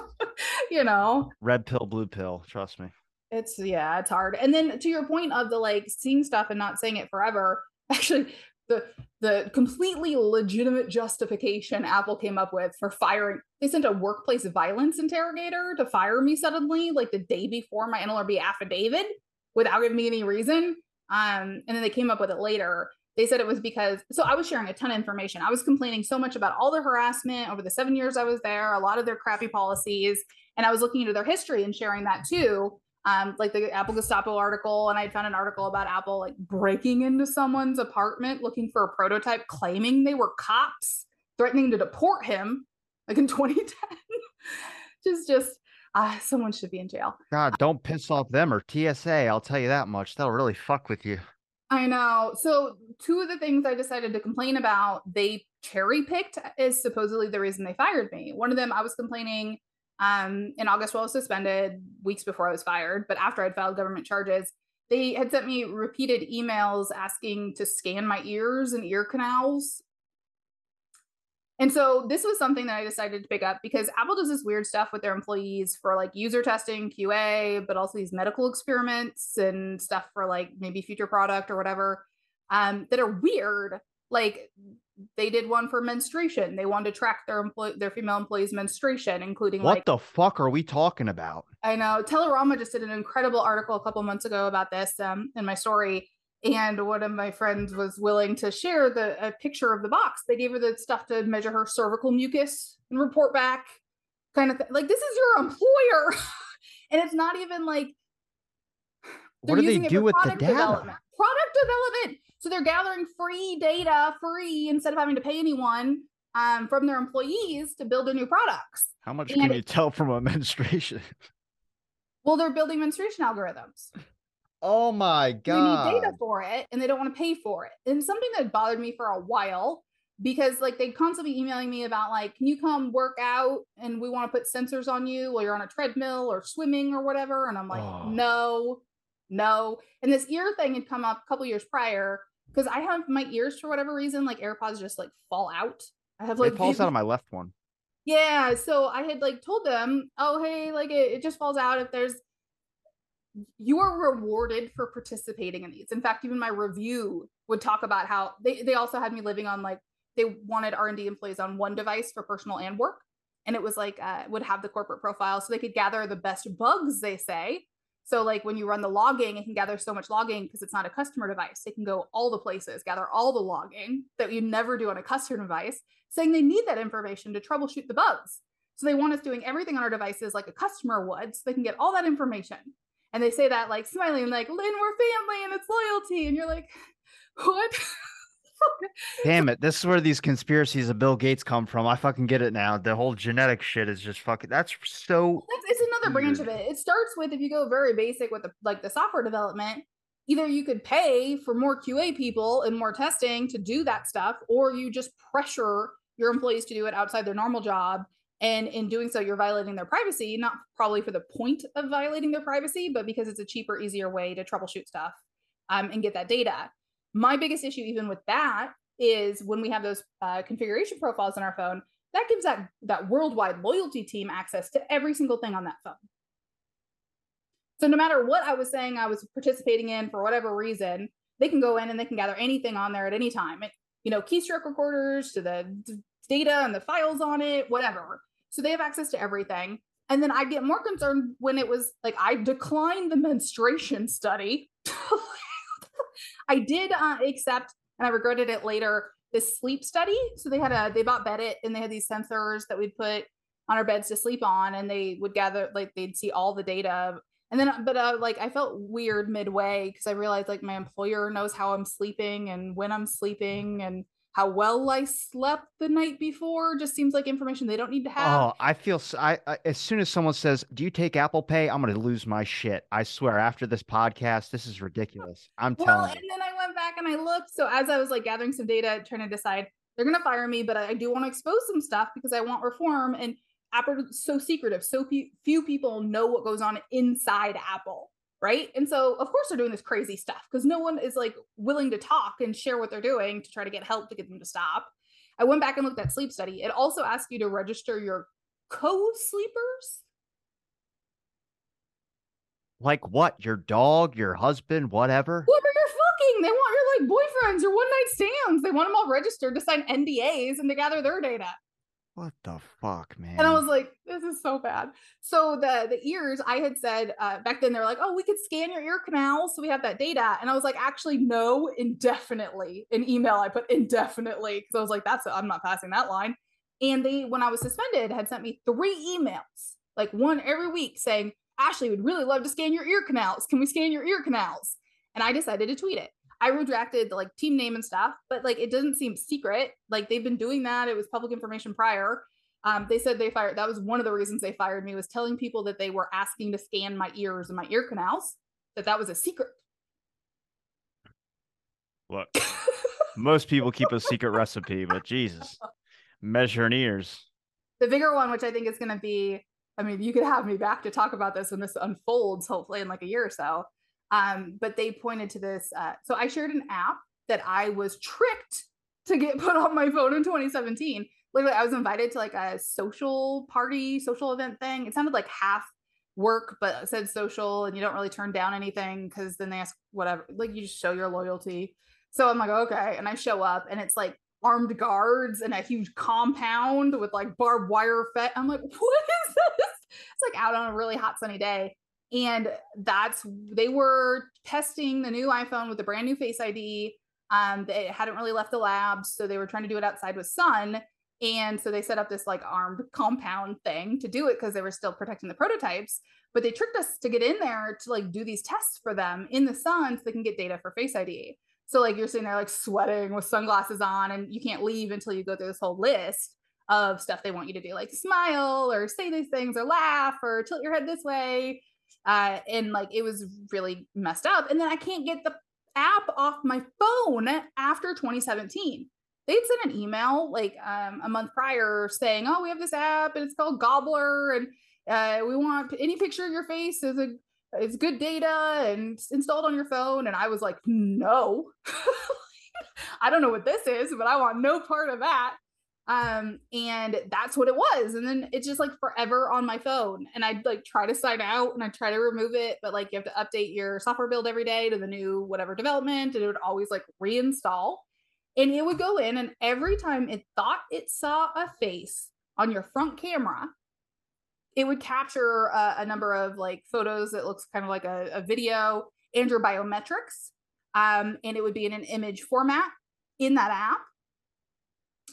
you know?
Red pill blue pill trust me.
It's yeah it's hard. And then to your point of the like seeing stuff and not saying it forever actually the the completely legitimate justification apple came up with for firing they sent a workplace violence interrogator to fire me suddenly like the day before my nlrb affidavit without giving me any reason. Um and then they came up with it later they said it was because so I was sharing a ton of information. I was complaining so much about all the harassment over the seven years I was there, a lot of their crappy policies, and I was looking into their history and sharing that too. Um, like the Apple Gestapo article, and I found an article about Apple like breaking into someone's apartment looking for a prototype, claiming they were cops, threatening to deport him, like in 2010. just, just Uh, someone should be in jail.
God, don't piss off them or TSA. I'll tell you that much. That'll really fuck with you.
I know. So, two of the things I decided to complain about, they cherry picked is supposedly the reason they fired me. One of them, I was complaining um, in August while I was suspended, weeks before I was fired, but after I'd filed government charges, they had sent me repeated emails asking to scan my ears and ear canals and so this was something that I decided to pick up because Apple does this weird stuff with their employees for like user testing, QA, but also these medical experiments and stuff for like maybe future product or whatever um, that are weird. Like they did one for menstruation. They wanted to track their employee, their female employees' menstruation, including
what
like,
the fuck are we talking about?
I know Telerama just did an incredible article a couple months ago about this um, in my story and one of my friends was willing to share the a picture of the box. They gave her the stuff to measure her cervical mucus and report back, kind of like this is your employer, and it's not even like
what do they do with the data?
Development. Product development. So they're gathering free data, free instead of having to pay anyone um, from their employees to build their new products.
How much and can you tell from a menstruation?
Well, they're building menstruation algorithms.
Oh my god.
They need data for it and they don't want to pay for it. And something that bothered me for a while because like they constantly emailing me about like, can you come work out and we want to put sensors on you while you're on a treadmill or swimming or whatever. And I'm like, oh. no, no. And this ear thing had come up a couple years prior because I have my ears for whatever reason, like AirPods just like fall out. I have like
it falls out of my left one.
Yeah. So I had like told them, oh hey, like it, it just falls out if there's you are rewarded for participating in these. In fact, even my review would talk about how they, they also had me living on like they wanted R&D employees on one device for personal and work. And it was like uh, would have the corporate profile so they could gather the best bugs, they say. So like when you run the logging, it can gather so much logging because it's not a customer device. It can go all the places, gather all the logging that you never do on a customer device, saying they need that information to troubleshoot the bugs. So they want us doing everything on our devices like a customer would, so they can get all that information. And they say that like smiling, and like, Lynn, we're family and it's loyalty. And you're like, what?
Damn it. This is where these conspiracies of Bill Gates come from. I fucking get it now. The whole genetic shit is just fucking that's so
that's, it's another branch of it. It starts with if you go very basic with the like the software development, either you could pay for more QA people and more testing to do that stuff, or you just pressure your employees to do it outside their normal job and in doing so, you're violating their privacy, not probably for the point of violating their privacy, but because it's a cheaper, easier way to troubleshoot stuff um, and get that data. My biggest issue, even with that, is when we have those uh, configuration profiles on our phone, that gives that, that worldwide loyalty team access to every single thing on that phone. So no matter what I was saying I was participating in for whatever reason, they can go in and they can gather anything on there at any time. It, you know, keystroke recorders to the data and the files on it, whatever. So they have access to everything. And then I get more concerned when it was like I declined the menstruation study. I did uh, accept, and I regretted it later, this sleep study. So they had a they bought Beddit and they had these sensors that we'd put on our beds to sleep on, and they would gather like they'd see all the data. And then, but uh, like I felt weird midway because I realized like my employer knows how I'm sleeping and when I'm sleeping and how well I slept the night before just seems like information they don't need to have.
Oh, I feel I, I as soon as someone says, "Do you take Apple Pay?" I'm going to lose my shit. I swear. After this podcast, this is ridiculous. I'm well, telling.
and then I went back and I looked. So as I was like gathering some data, trying to decide they're going to fire me, but I do want to expose some stuff because I want reform. And Apple is so secretive. So few people know what goes on inside Apple right? And so, of course, they're doing this crazy stuff because no one is like willing to talk and share what they're doing to try to get help to get them to stop. I went back and looked at sleep study. It also asks you to register your co-sleepers.
Like what? Your dog, your husband, whatever.
Whoever you're fucking, they want your like boyfriends, your one night stands. They want them all registered to sign NDAs and to gather their data.
What the fuck, man?
And I was like, this is so bad. So the the ears, I had said uh, back then, they're like, oh, we could scan your ear canals, so we have that data. And I was like, actually, no, indefinitely. In email, I put indefinitely because I was like, that's I'm not passing that line. And they, when I was suspended, had sent me three emails, like one every week, saying, Ashley would really love to scan your ear canals. Can we scan your ear canals? And I decided to tweet it. I retracted the like team name and stuff, but like it doesn't seem secret. Like they've been doing that. It was public information prior. Um, they said they fired. That was one of the reasons they fired me was telling people that they were asking to scan my ears and my ear canals. That that was a secret.
Look, most people keep a secret recipe, but Jesus, measuring ears.
The bigger one, which I think is going to be, I mean, you could have me back to talk about this when this unfolds, hopefully in like a year or so. Um, but they pointed to this. Uh, so I shared an app that I was tricked to get put on my phone in 2017. Literally, I was invited to like a social party, social event thing. It sounded like half work, but said social, and you don't really turn down anything because then they ask whatever, like you just show your loyalty. So I'm like, okay. And I show up and it's like armed guards and a huge compound with like barbed wire fence. I'm like, what is this? It's like out on a really hot sunny day. And that's they were testing the new iPhone with a brand new Face ID. Um, they hadn't really left the lab, so they were trying to do it outside with sun. And so they set up this like armed compound thing to do it because they were still protecting the prototypes. But they tricked us to get in there to like do these tests for them in the sun so they can get data for Face ID. So like you're sitting there like sweating with sunglasses on, and you can't leave until you go through this whole list of stuff they want you to do, like smile or say these things or laugh or tilt your head this way. Uh, and like it was really messed up. And then I can't get the app off my phone after 2017. They'd sent an email like um, a month prior saying, "Oh, we have this app and it's called Gobbler, and uh, we want any picture of your face is a it's good data and installed on your phone. And I was like, no, I don't know what this is, but I want no part of that. Um, and that's what it was. And then it's just like forever on my phone. And I'd like try to sign out and I try to remove it, but like you have to update your software build every day to the new whatever development, and it would always like reinstall. And it would go in, and every time it thought it saw a face on your front camera, it would capture a, number of like photos that looks kind of like a, a video and your biometrics um, and it would be in an image format in that app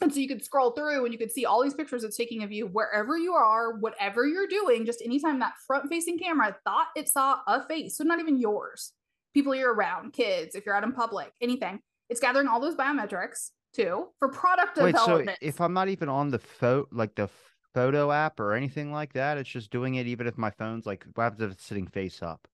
and so you could scroll through and you could see all these pictures it's taking of you wherever you are whatever you're doing just anytime that front facing camera thought it saw a face so not even yours people you're around kids if you're out in public anything it's gathering all those biometrics too for product Wait, development
so if i'm not even on the photo like the photo app or anything like that. It's just doing it even if my phone's like what happens if it's sitting face up?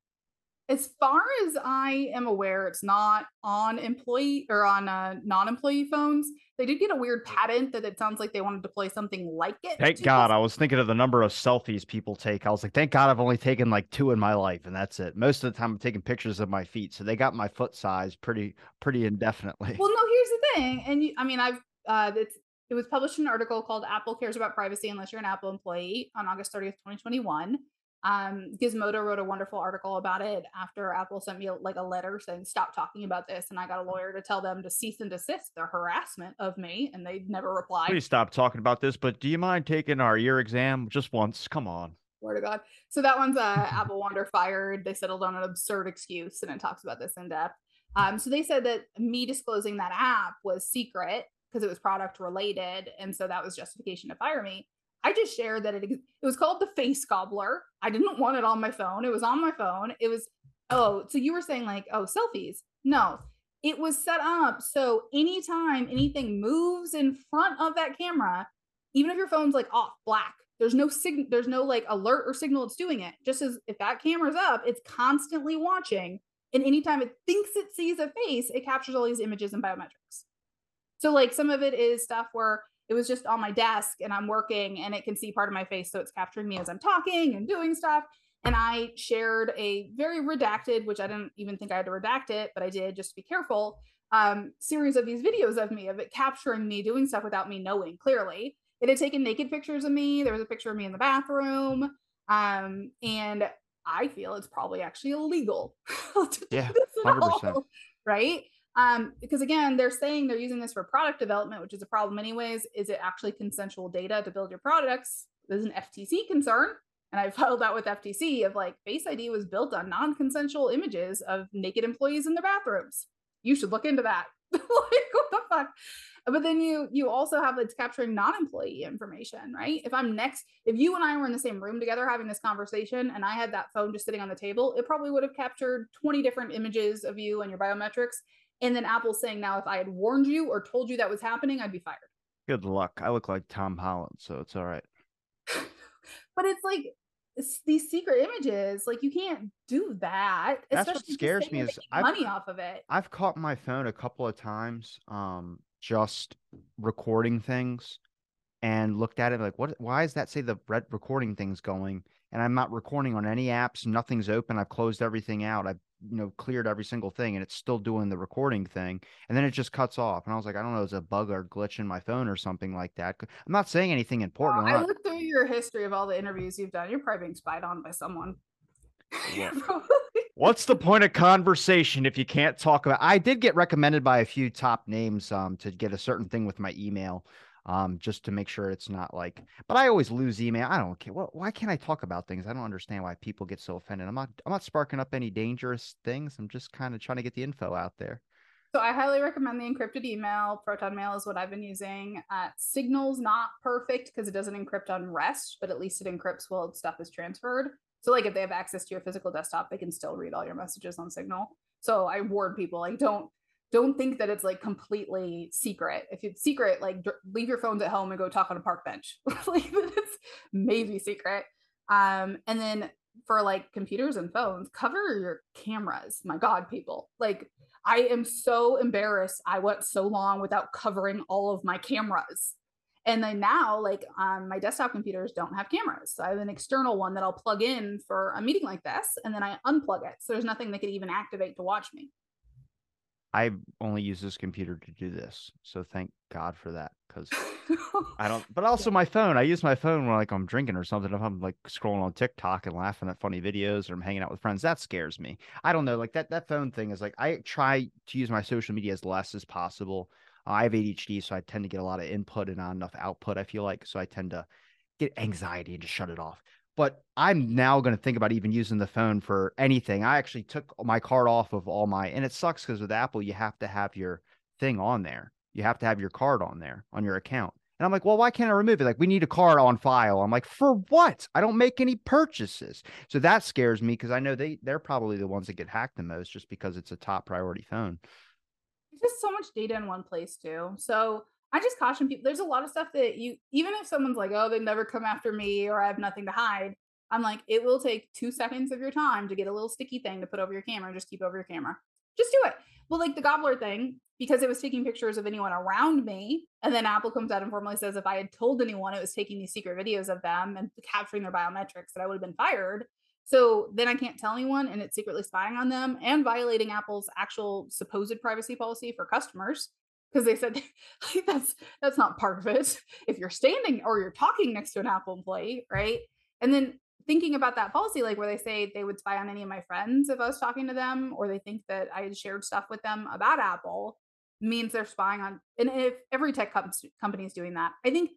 As far as I am aware, it's not on employee or on uh, non-employee phones. They did get a weird patent that it sounds like they wanted to play something like it.
Thank God. I was thinking of the number of selfies people take. I was like, thank God I've only taken like two in my life, and that's it. Most of the time, I'm taking pictures of my feet, so they got my foot size pretty pretty indefinitely.
Well, no, here's the thing, and you, I mean, I've uh, it's it was published in an article called Apple Cares About Privacy Unless You're an Apple Employee on August 30th, 2021. Um, Gizmodo wrote a wonderful article about it after Apple sent me like a letter saying, stop talking about this. And I got a lawyer to tell them to cease and desist their harassment of me, and they never replied.
Please stop talking about this, but do you mind taking our year exam just once? Come on.
Word to God. So that one's uh, Apple Wander fired. They settled on an absurd excuse, and it talks about this in depth. Um, so they said that me disclosing that app was secret because it was product related. And so that was justification to fire me. I just shared that it, it was called the face gobbler. I didn't want it on my phone. It was on my phone. It was, oh, so you were saying like, oh, selfies. No, it was set up so anytime anything moves in front of that camera, even if your phone's like off black, there's no signal, there's no like alert or signal it's doing it. Just as if that camera's up, it's constantly watching. And anytime it thinks it sees a face, it captures all these images and biometrics. So like some of it is stuff where it was just on my desk and I'm working and it can see part of my face. So it's capturing me as I'm talking and doing stuff. And I shared a very redacted, which I didn't even think I had to redact it, but I did just to be careful, um, series of these videos of me, of it capturing me doing stuff without me knowing clearly. It had taken naked pictures of me. There was a picture of me in the bathroom. Um, and I feel it's probably actually illegal.
yeah, 100%.
right? Um, because again, they're saying they're using this for product development, which is a problem anyways. Is it actually consensual data to build your products? There's an FTC concern. And I filed that with FTC of like Face ID was built on non-consensual images of naked employees in their bathrooms. You should look into that. like what the fuck? But then you you also have it's capturing non-employee information, right? If I'm next, if you and I were in the same room together having this conversation and I had that phone just sitting on the table, it probably would have captured 20 different images of you and your biometrics and then Apple saying now, if I had warned you or told you that was happening, I'd be fired.
Good luck. I look like Tom Holland, so it's all right.
but it's like it's these secret images. Like you can't do that.
That's what scares me is
money off of it.
I've caught my phone a couple of times, um, just recording things, and looked at it like, what? Why is that say the red recording thing's going? And I'm not recording on any apps. Nothing's open. I've closed everything out. I've you know cleared every single thing and it's still doing the recording thing and then it just cuts off and i was like i don't know it's a bug or glitch in my phone or something like that? I'm not saying anything important
i looked through your history of all the interviews you've done you're probably being spied on by someone.
What's the point of conversation if you can't talk about? I did get recommended by a few top names um, to get a certain thing with my email um, just to make sure it's not like. But I always lose email. I don't care. Well, why can't I talk about things? I don't understand why people get so offended. I'm not. I'm not sparking up any dangerous things. I'm just kind of trying to get the info out there.
So I highly recommend the encrypted email. Proton Mail is what I've been using. Uh, Signal's not perfect because it doesn't encrypt on rest, but at least it encrypts while stuff is transferred. So like if they have access to your physical desktop, they can still read all your messages on Signal. So I warn people like don't don't think that it's like completely secret. If it's secret, like leave your phones at home and go talk on a park bench. like it's maybe secret. Um, and then for like computers and phones, cover your cameras. My God, people. Like I am so embarrassed. I went so long without covering all of my cameras. And then now, like um, my desktop computers don't have cameras. So I have an external one that I'll plug in for a meeting like this, and then I unplug it. So there's nothing that could even activate to watch me.
I only use this computer to do this. So thank God for that. Cause I don't, but also yeah. my phone. I use my phone when like I'm drinking or something. If I'm like scrolling on TikTok and laughing at funny videos or I'm hanging out with friends, that scares me. I don't know. Like that, that phone thing is like, I try to use my social media as less as possible. Uh, I have ADHD, so I tend to get a lot of input and not enough output. I feel like, so I tend to get anxiety and just shut it off but I'm now going to think about even using the phone for anything. I actually took my card off of all my, and it sucks because with Apple, you have to have your thing on there. You have to have your card on there on your account. And I'm like, well, why can't I remove it? Like, we need a card on file. I'm like, for what? I don't make any purchases. So that scares me because I know they they're probably the ones that get hacked the most just because it's a top priority phone.
There's just so much data in one place too. So I just caution people. There's a lot of stuff that you, even if someone's like, oh, they never come after me or I have nothing to hide, I'm like, it will take two seconds of your time to get a little sticky thing to put over your camera and just keep over your camera. Just do it. Well, like the gobbler thing, because it was taking pictures of anyone around me. And then Apple comes out and formally says if I had told anyone it was taking these secret videos of them and capturing their biometrics, that I would have been fired. So then I can't tell anyone and it's secretly spying on them and violating Apple's actual supposed privacy policy for customers because they said like, that's that's not part of it. If you're standing or you're talking next to an apple employee right? And then thinking about that policy like where they say they would spy on any of my friends if i was talking to them or they think that i had shared stuff with them about apple means they're spying on and if every tech com- company is doing that i think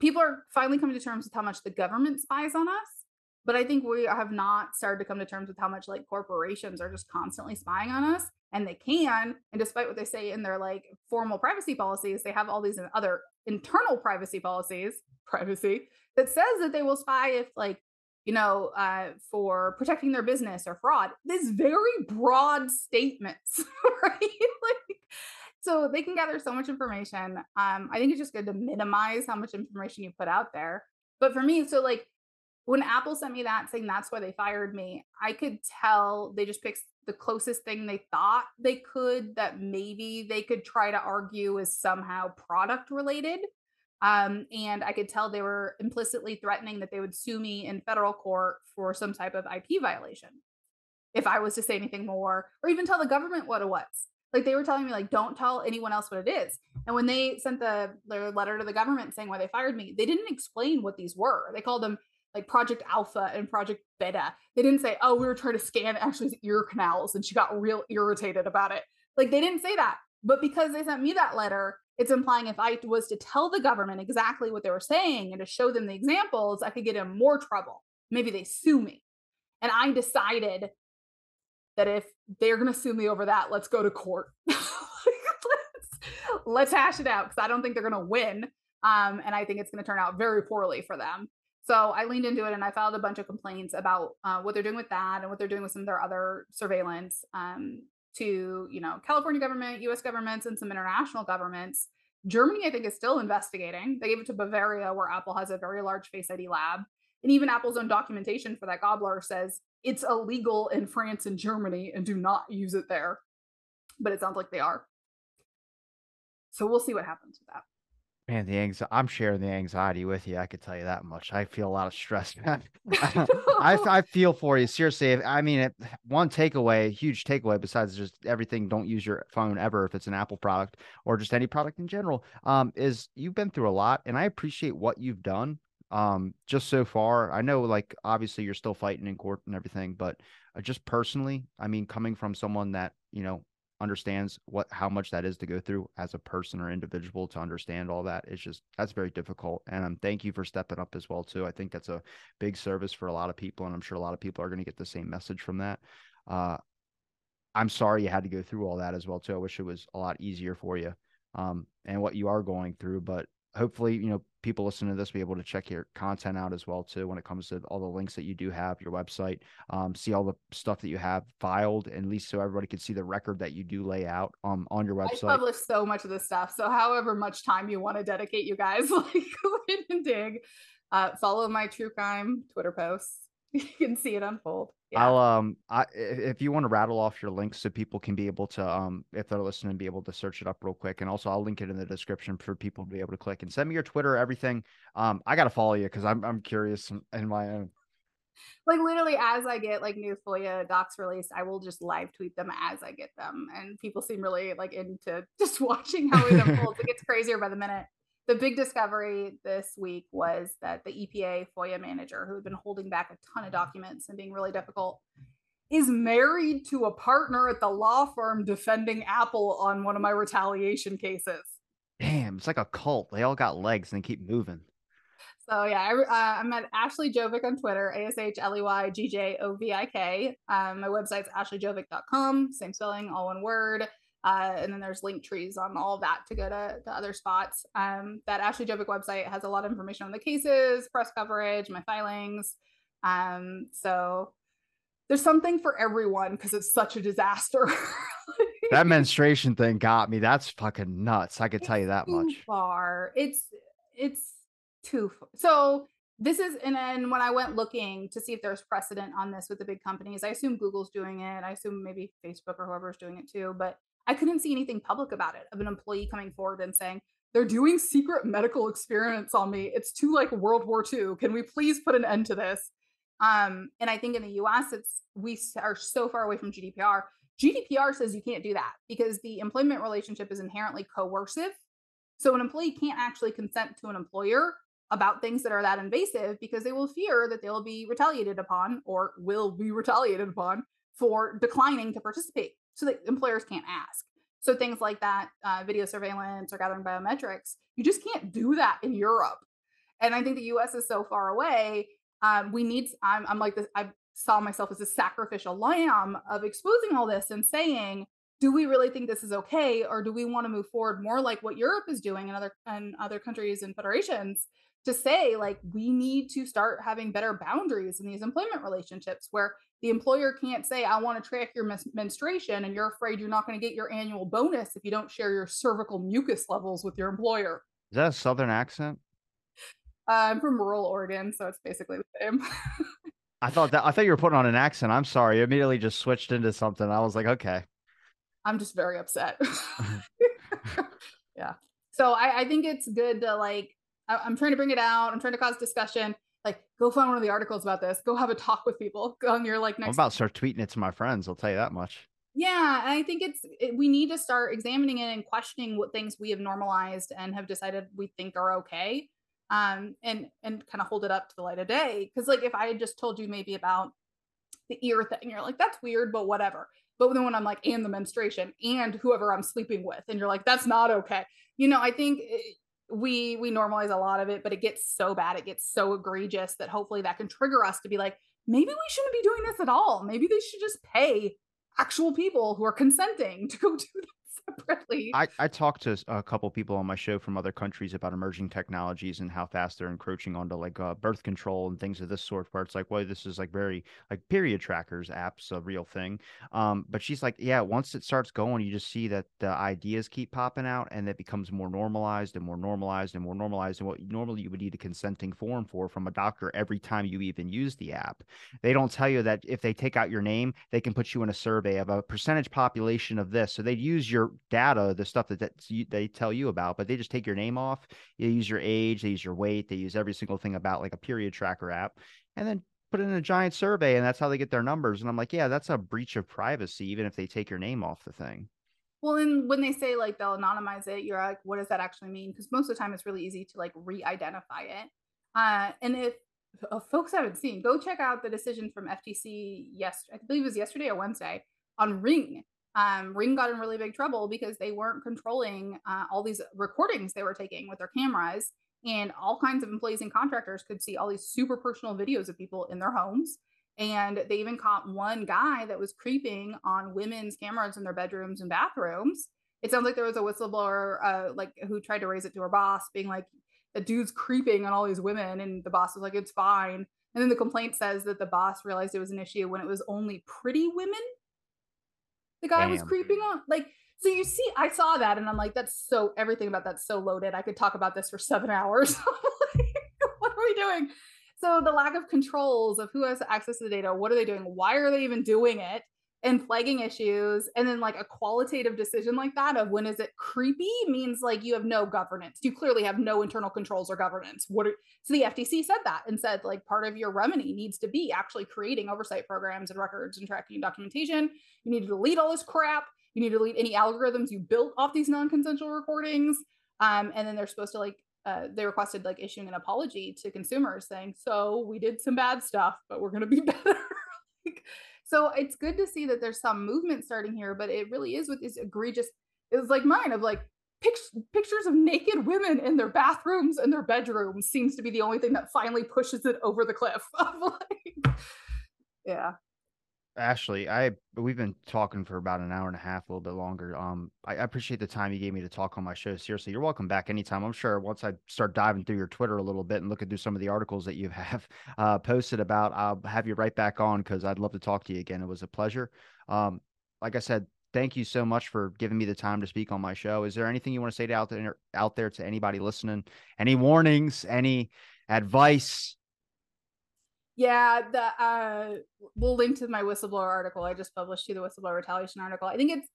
people are finally coming to terms with how much the government spies on us but i think we have not started to come to terms with how much like corporations are just constantly spying on us and they can and despite what they say in their like formal privacy policies they have all these other internal privacy policies privacy that says that they will spy if like you know uh, for protecting their business or fraud this very broad statements right? Like so they can gather so much information um, i think it's just good to minimize how much information you put out there. But for me so like when apple sent me that saying that's why they fired me i could tell they just picked the closest thing they thought they could that maybe they could try to argue is somehow product related. Um, and I could tell they were implicitly threatening that they would sue me in federal court for some type of IP violation if I was to say anything more or even tell the government what it was. Like they were telling me, like, don't tell anyone else what it is. And when they sent the their letter to the government saying why they fired me, they didn't explain what these were. They called them like Project Alpha and Project Beta. They didn't say, oh, we were trying to scan Ashley's ear canals and she got real irritated about it. Like they didn't say that. But because they sent me that letter, it's implying if I was to tell the government exactly what they were saying and to show them the examples, I could get in more trouble. Maybe they sue me. And I decided that if they're going to sue me over that, let's go to court. let's, let's hash it out because I don't think they're going to win. Um, and I think it's going to turn out very poorly for them. So I leaned into it and I filed a bunch of complaints about uh, what they're doing with that and what they're doing with some of their other surveillance um, to, you know, California government, U.S. governments, and some international governments Germany, I think, is still investigating. They gave it to Bavaria, where Apple has a very large Face ID lab. And even Apple's own documentation for that gobbler says it's illegal in France and Germany and do not use it there. But it sounds like they are. So we'll see what happens with that.
Man, the anxiety, I'm sharing the anxiety with you. I could tell you that much. I feel a lot of stress. Man. I, I feel for you. Seriously. I mean, it, one takeaway, huge takeaway, besides just everything, don't use your phone ever if it's an Apple product or just any product in general, um, is you've been through a lot and I appreciate what you've done um, just so far. I know, like, obviously you're still fighting in court and everything, but uh, just personally, I mean, coming from someone that, you know, understands what how much that is to go through as a person or individual to understand all that it's just that's very difficult and um, thank you for stepping up as well too i think that's a big service for a lot of people and i'm sure a lot of people are going to get the same message from that uh, i'm sorry you had to go through all that as well too i wish it was a lot easier for you um, and what you are going through but hopefully, you know, people listening to this be able to check your content out as well too when it comes to all the links that you do have your website um, see all the stuff that you have filed and at least so everybody can see the record that you do lay out um, on your website.
i publish so much of this stuff so however much time you want to dedicate you guys like go in and dig. Uh, follow my true crime twitter posts you can see it unfold.
Yeah. I'll um I if you want to rattle off your links so people can be able to um if they're listening be able to search it up real quick and also I'll link it in the description for people to be able to click and send me your Twitter everything. Um I gotta follow you because I'm I'm curious in, in, my own.
Like literally as I get like new FOIA docs released I will just live tweet them as I get them and people seem really like into just watching how it unfolds. It gets crazier by the minute the big discovery this week was that the EPA FOIA manager, who had been holding back a ton of documents and being really difficult, is married to a partner at the law firm defending Apple on one of my retaliation cases.
Damn, it's like a cult. They all got legs and they keep moving.
So yeah, I, uh, I'm at Ashley Gjovik on Twitter, A S H L E Y G J O V I K. Um, my website's ashleygjovik.com, same spelling, all one word. Uh, and then there's link trees on all of that to go to, to other spots. Um, that Ashley Gjovik website has a lot of information on the cases, press coverage, my filings. Um, so there's something for everyone because it's such a disaster.
that menstruation thing got me. That's fucking nuts. I could tell you that much.
Far. It's it's too far. so this is and then when I went looking to see if there's precedent on this with the big companies, I assume Google's doing it. I assume maybe Facebook or whoever's doing it too. But I couldn't see anything public about it of an employee coming forward and saying, they're doing secret medical experiments on me. It's too like World War II. Can we please put an end to this? Um, and I think in the US, it's we are so far away from GDPR. GDPR says you can't do that because the employment relationship is inherently coercive. So an employee can't actually consent to an employer about things that are that invasive because they will fear that they'll be retaliated upon or will be retaliated upon for declining to participate so that employers can't ask. So things like that, uh, video surveillance or gathering biometrics, you just can't do that in Europe. And I think the U.S. is so far away. Um, we need. I'm, I'm like this. I saw myself as a sacrificial lamb of exposing all this and saying, do we really think this is okay, or do we want to move forward more like what Europe is doing and other and other countries and federations to say like we need to start having better boundaries in these employment relationships where the employer can't say, I want to track your mes- menstruation, and you're afraid you're not going to get your annual bonus if you don't share your cervical mucus levels with your employer.
Is that a Southern accent?
Uh, I'm from rural Oregon, so it's basically the same.
I thought that I thought you were putting on an accent. I'm sorry. You immediately just switched into something. I was like, okay.
I'm just very upset. yeah. So I, I think it's good to like I, I'm trying to bring it out. I'm trying to cause discussion. Like go find one of the articles about this. Go have a talk with people go on your like next
i'm about to start tweeting it to my friends. I'll tell you that much.
Yeah i think it's it, we need to start examining it and questioning what things we have normalized and have decided we think are okay um and and kind of hold it up to the light of day. Because like if i had just told you maybe about the ear thing you're like that's weird but whatever but then when i'm like and the menstruation and whoever i'm sleeping with and you're like that's not okay. You know i think it, we we normalize a lot of it but it gets so bad it gets so egregious that hopefully that can trigger us to be like maybe we shouldn't be doing this at all. Maybe they should just pay actual people who are consenting to go do separately.
I, I talked to a couple people on my show from other countries about emerging technologies and how fast they're encroaching onto like uh, birth control and things of this sort. Where it's like, well, this is like very like period trackers apps a real thing. Um, but she's like, yeah, once it starts going, you just see that the ideas keep popping out and it becomes more normalized and more normalized and more normalized. And what normally you would need a consenting form for from a doctor every time you even use the app, they don't tell you that if they take out your name, they can put you in a survey of a percentage population of this. So they use your data, the stuff that, that they tell you about, but they just take your name off. They use your age, they use your weight, they use every single thing about like a period tracker app, and then put it in a giant survey, and that's how they get their numbers. And I'm like, yeah, that's a breach of privacy, even if they take your name off the thing.
Well, and when they say like they'll anonymize it, you're like, what does that actually mean? Because most of the time it's really easy to like re-identify it. Uh, and if uh, folks haven't seen, go check out the decision from FTC. Yes, I believe it was yesterday or Wednesday on Ring. Um, Ring got in really big trouble because they weren't controlling uh, all these recordings they were taking with their cameras, and all kinds of employees and contractors could see all these super personal videos of people in their homes. And they even caught one guy that was creeping on women's cameras in their bedrooms and bathrooms. It sounds like there was a whistleblower, uh, like who tried to raise it to her boss, being like, "The dude's creeping on all these women," and the boss was like, "It's fine." And then the complaint says that the boss realized it was an issue when it was only pretty women the guy Damn. was creeping on like so you see i saw that and i'm like that's so everything about that's so loaded. I could talk about this for seven hours. What are we doing? So the lack of controls of who has access to the data what are they doing? Why are they even doing it and flagging issues and then like a qualitative decision like that of when is it creepy means like you have no governance. You clearly have no internal controls or governance. What are, so the ftc said that and said like part of your remedy needs to be actually creating oversight programs and records and tracking and documentation. You need to delete all this crap. You need to delete any algorithms you built off these non-consensual recordings. Um, and then they're supposed to like uh, they requested like issuing an apology to consumers saying so we did some bad stuff but we're going to be better. Like, so it's good to see that there's some movement starting here, but it really is with this egregious. It was like mine of like pictures of naked women in their bathrooms and their bedrooms seems to be the only thing that finally pushes it over the cliff. like, yeah.
Ashley, I we've been talking for about an hour and a half, a little bit longer. Um, I, I, appreciate the time you gave me to talk on my show. Seriously, you're welcome back anytime. I'm sure once I start diving through your Twitter a little bit and looking through some of the articles that you have uh, posted about, I'll have you right back on because I'd love to talk to you again. It was a pleasure. Um, like I said, thank you so much for giving me the time to speak on my show. Is there anything you want to say to out there out there to anybody listening? Any warnings? Any advice?
Yeah, the uh, we'll link to my whistleblower article I just published to the whistleblower retaliation article. I think it's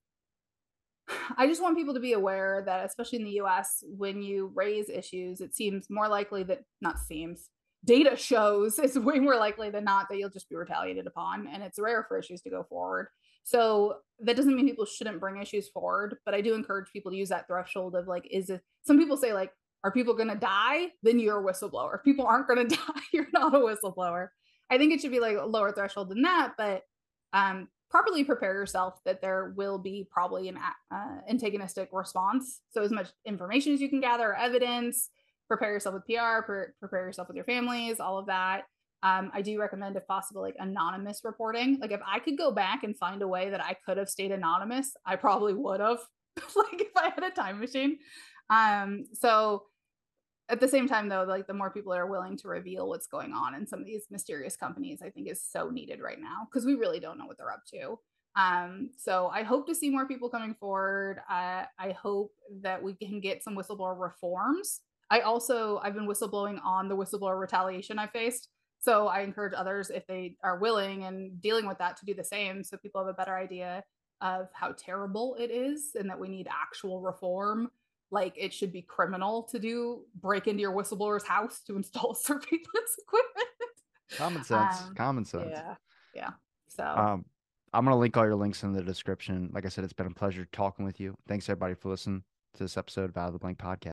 I just want people to be aware that, especially in the US, when you raise issues, it seems more likely that, not seems, data shows it's way more likely than not that you'll just be retaliated upon. And it's rare for issues to go forward. So that doesn't mean people shouldn't bring issues forward, but I do encourage people to use that threshold of like, is it, some people say, like, are people going to die? Then you're a whistleblower. If people aren't going to die, you're not a whistleblower. I think it should be like a lower threshold than that, but um, properly prepare yourself that there will be probably an uh, antagonistic response. So as much information as you can gather, evidence, prepare yourself with PR, pre- prepare yourself with your families, all of that. Um, I do recommend, if possible, like anonymous reporting. Like if I could go back and find a way that I could have stayed anonymous, I probably would have. like if I had a time machine. Um, so at the same time though like the more people are willing to reveal what's going on in some of these mysterious companies i think is so needed right now because we really don't know what they're up to. Um, so i hope to see more people coming forward. Uh, i hope that we can get some whistleblower reforms. I also i've been whistleblowing on the whistleblower retaliation i faced so i encourage others if they are willing and dealing with that to do the same so people have a better idea of how terrible it is and that we need actual reform like it should be criminal to do break into your whistleblower's house to install surveillance equipment.
Common sense. Um, common sense.
Yeah. Yeah. So
um I'm gonna link all your links in the description. Like I said, it's been a pleasure talking with you. Thanks everybody for listening to this episode of Out of the Blank Podcast.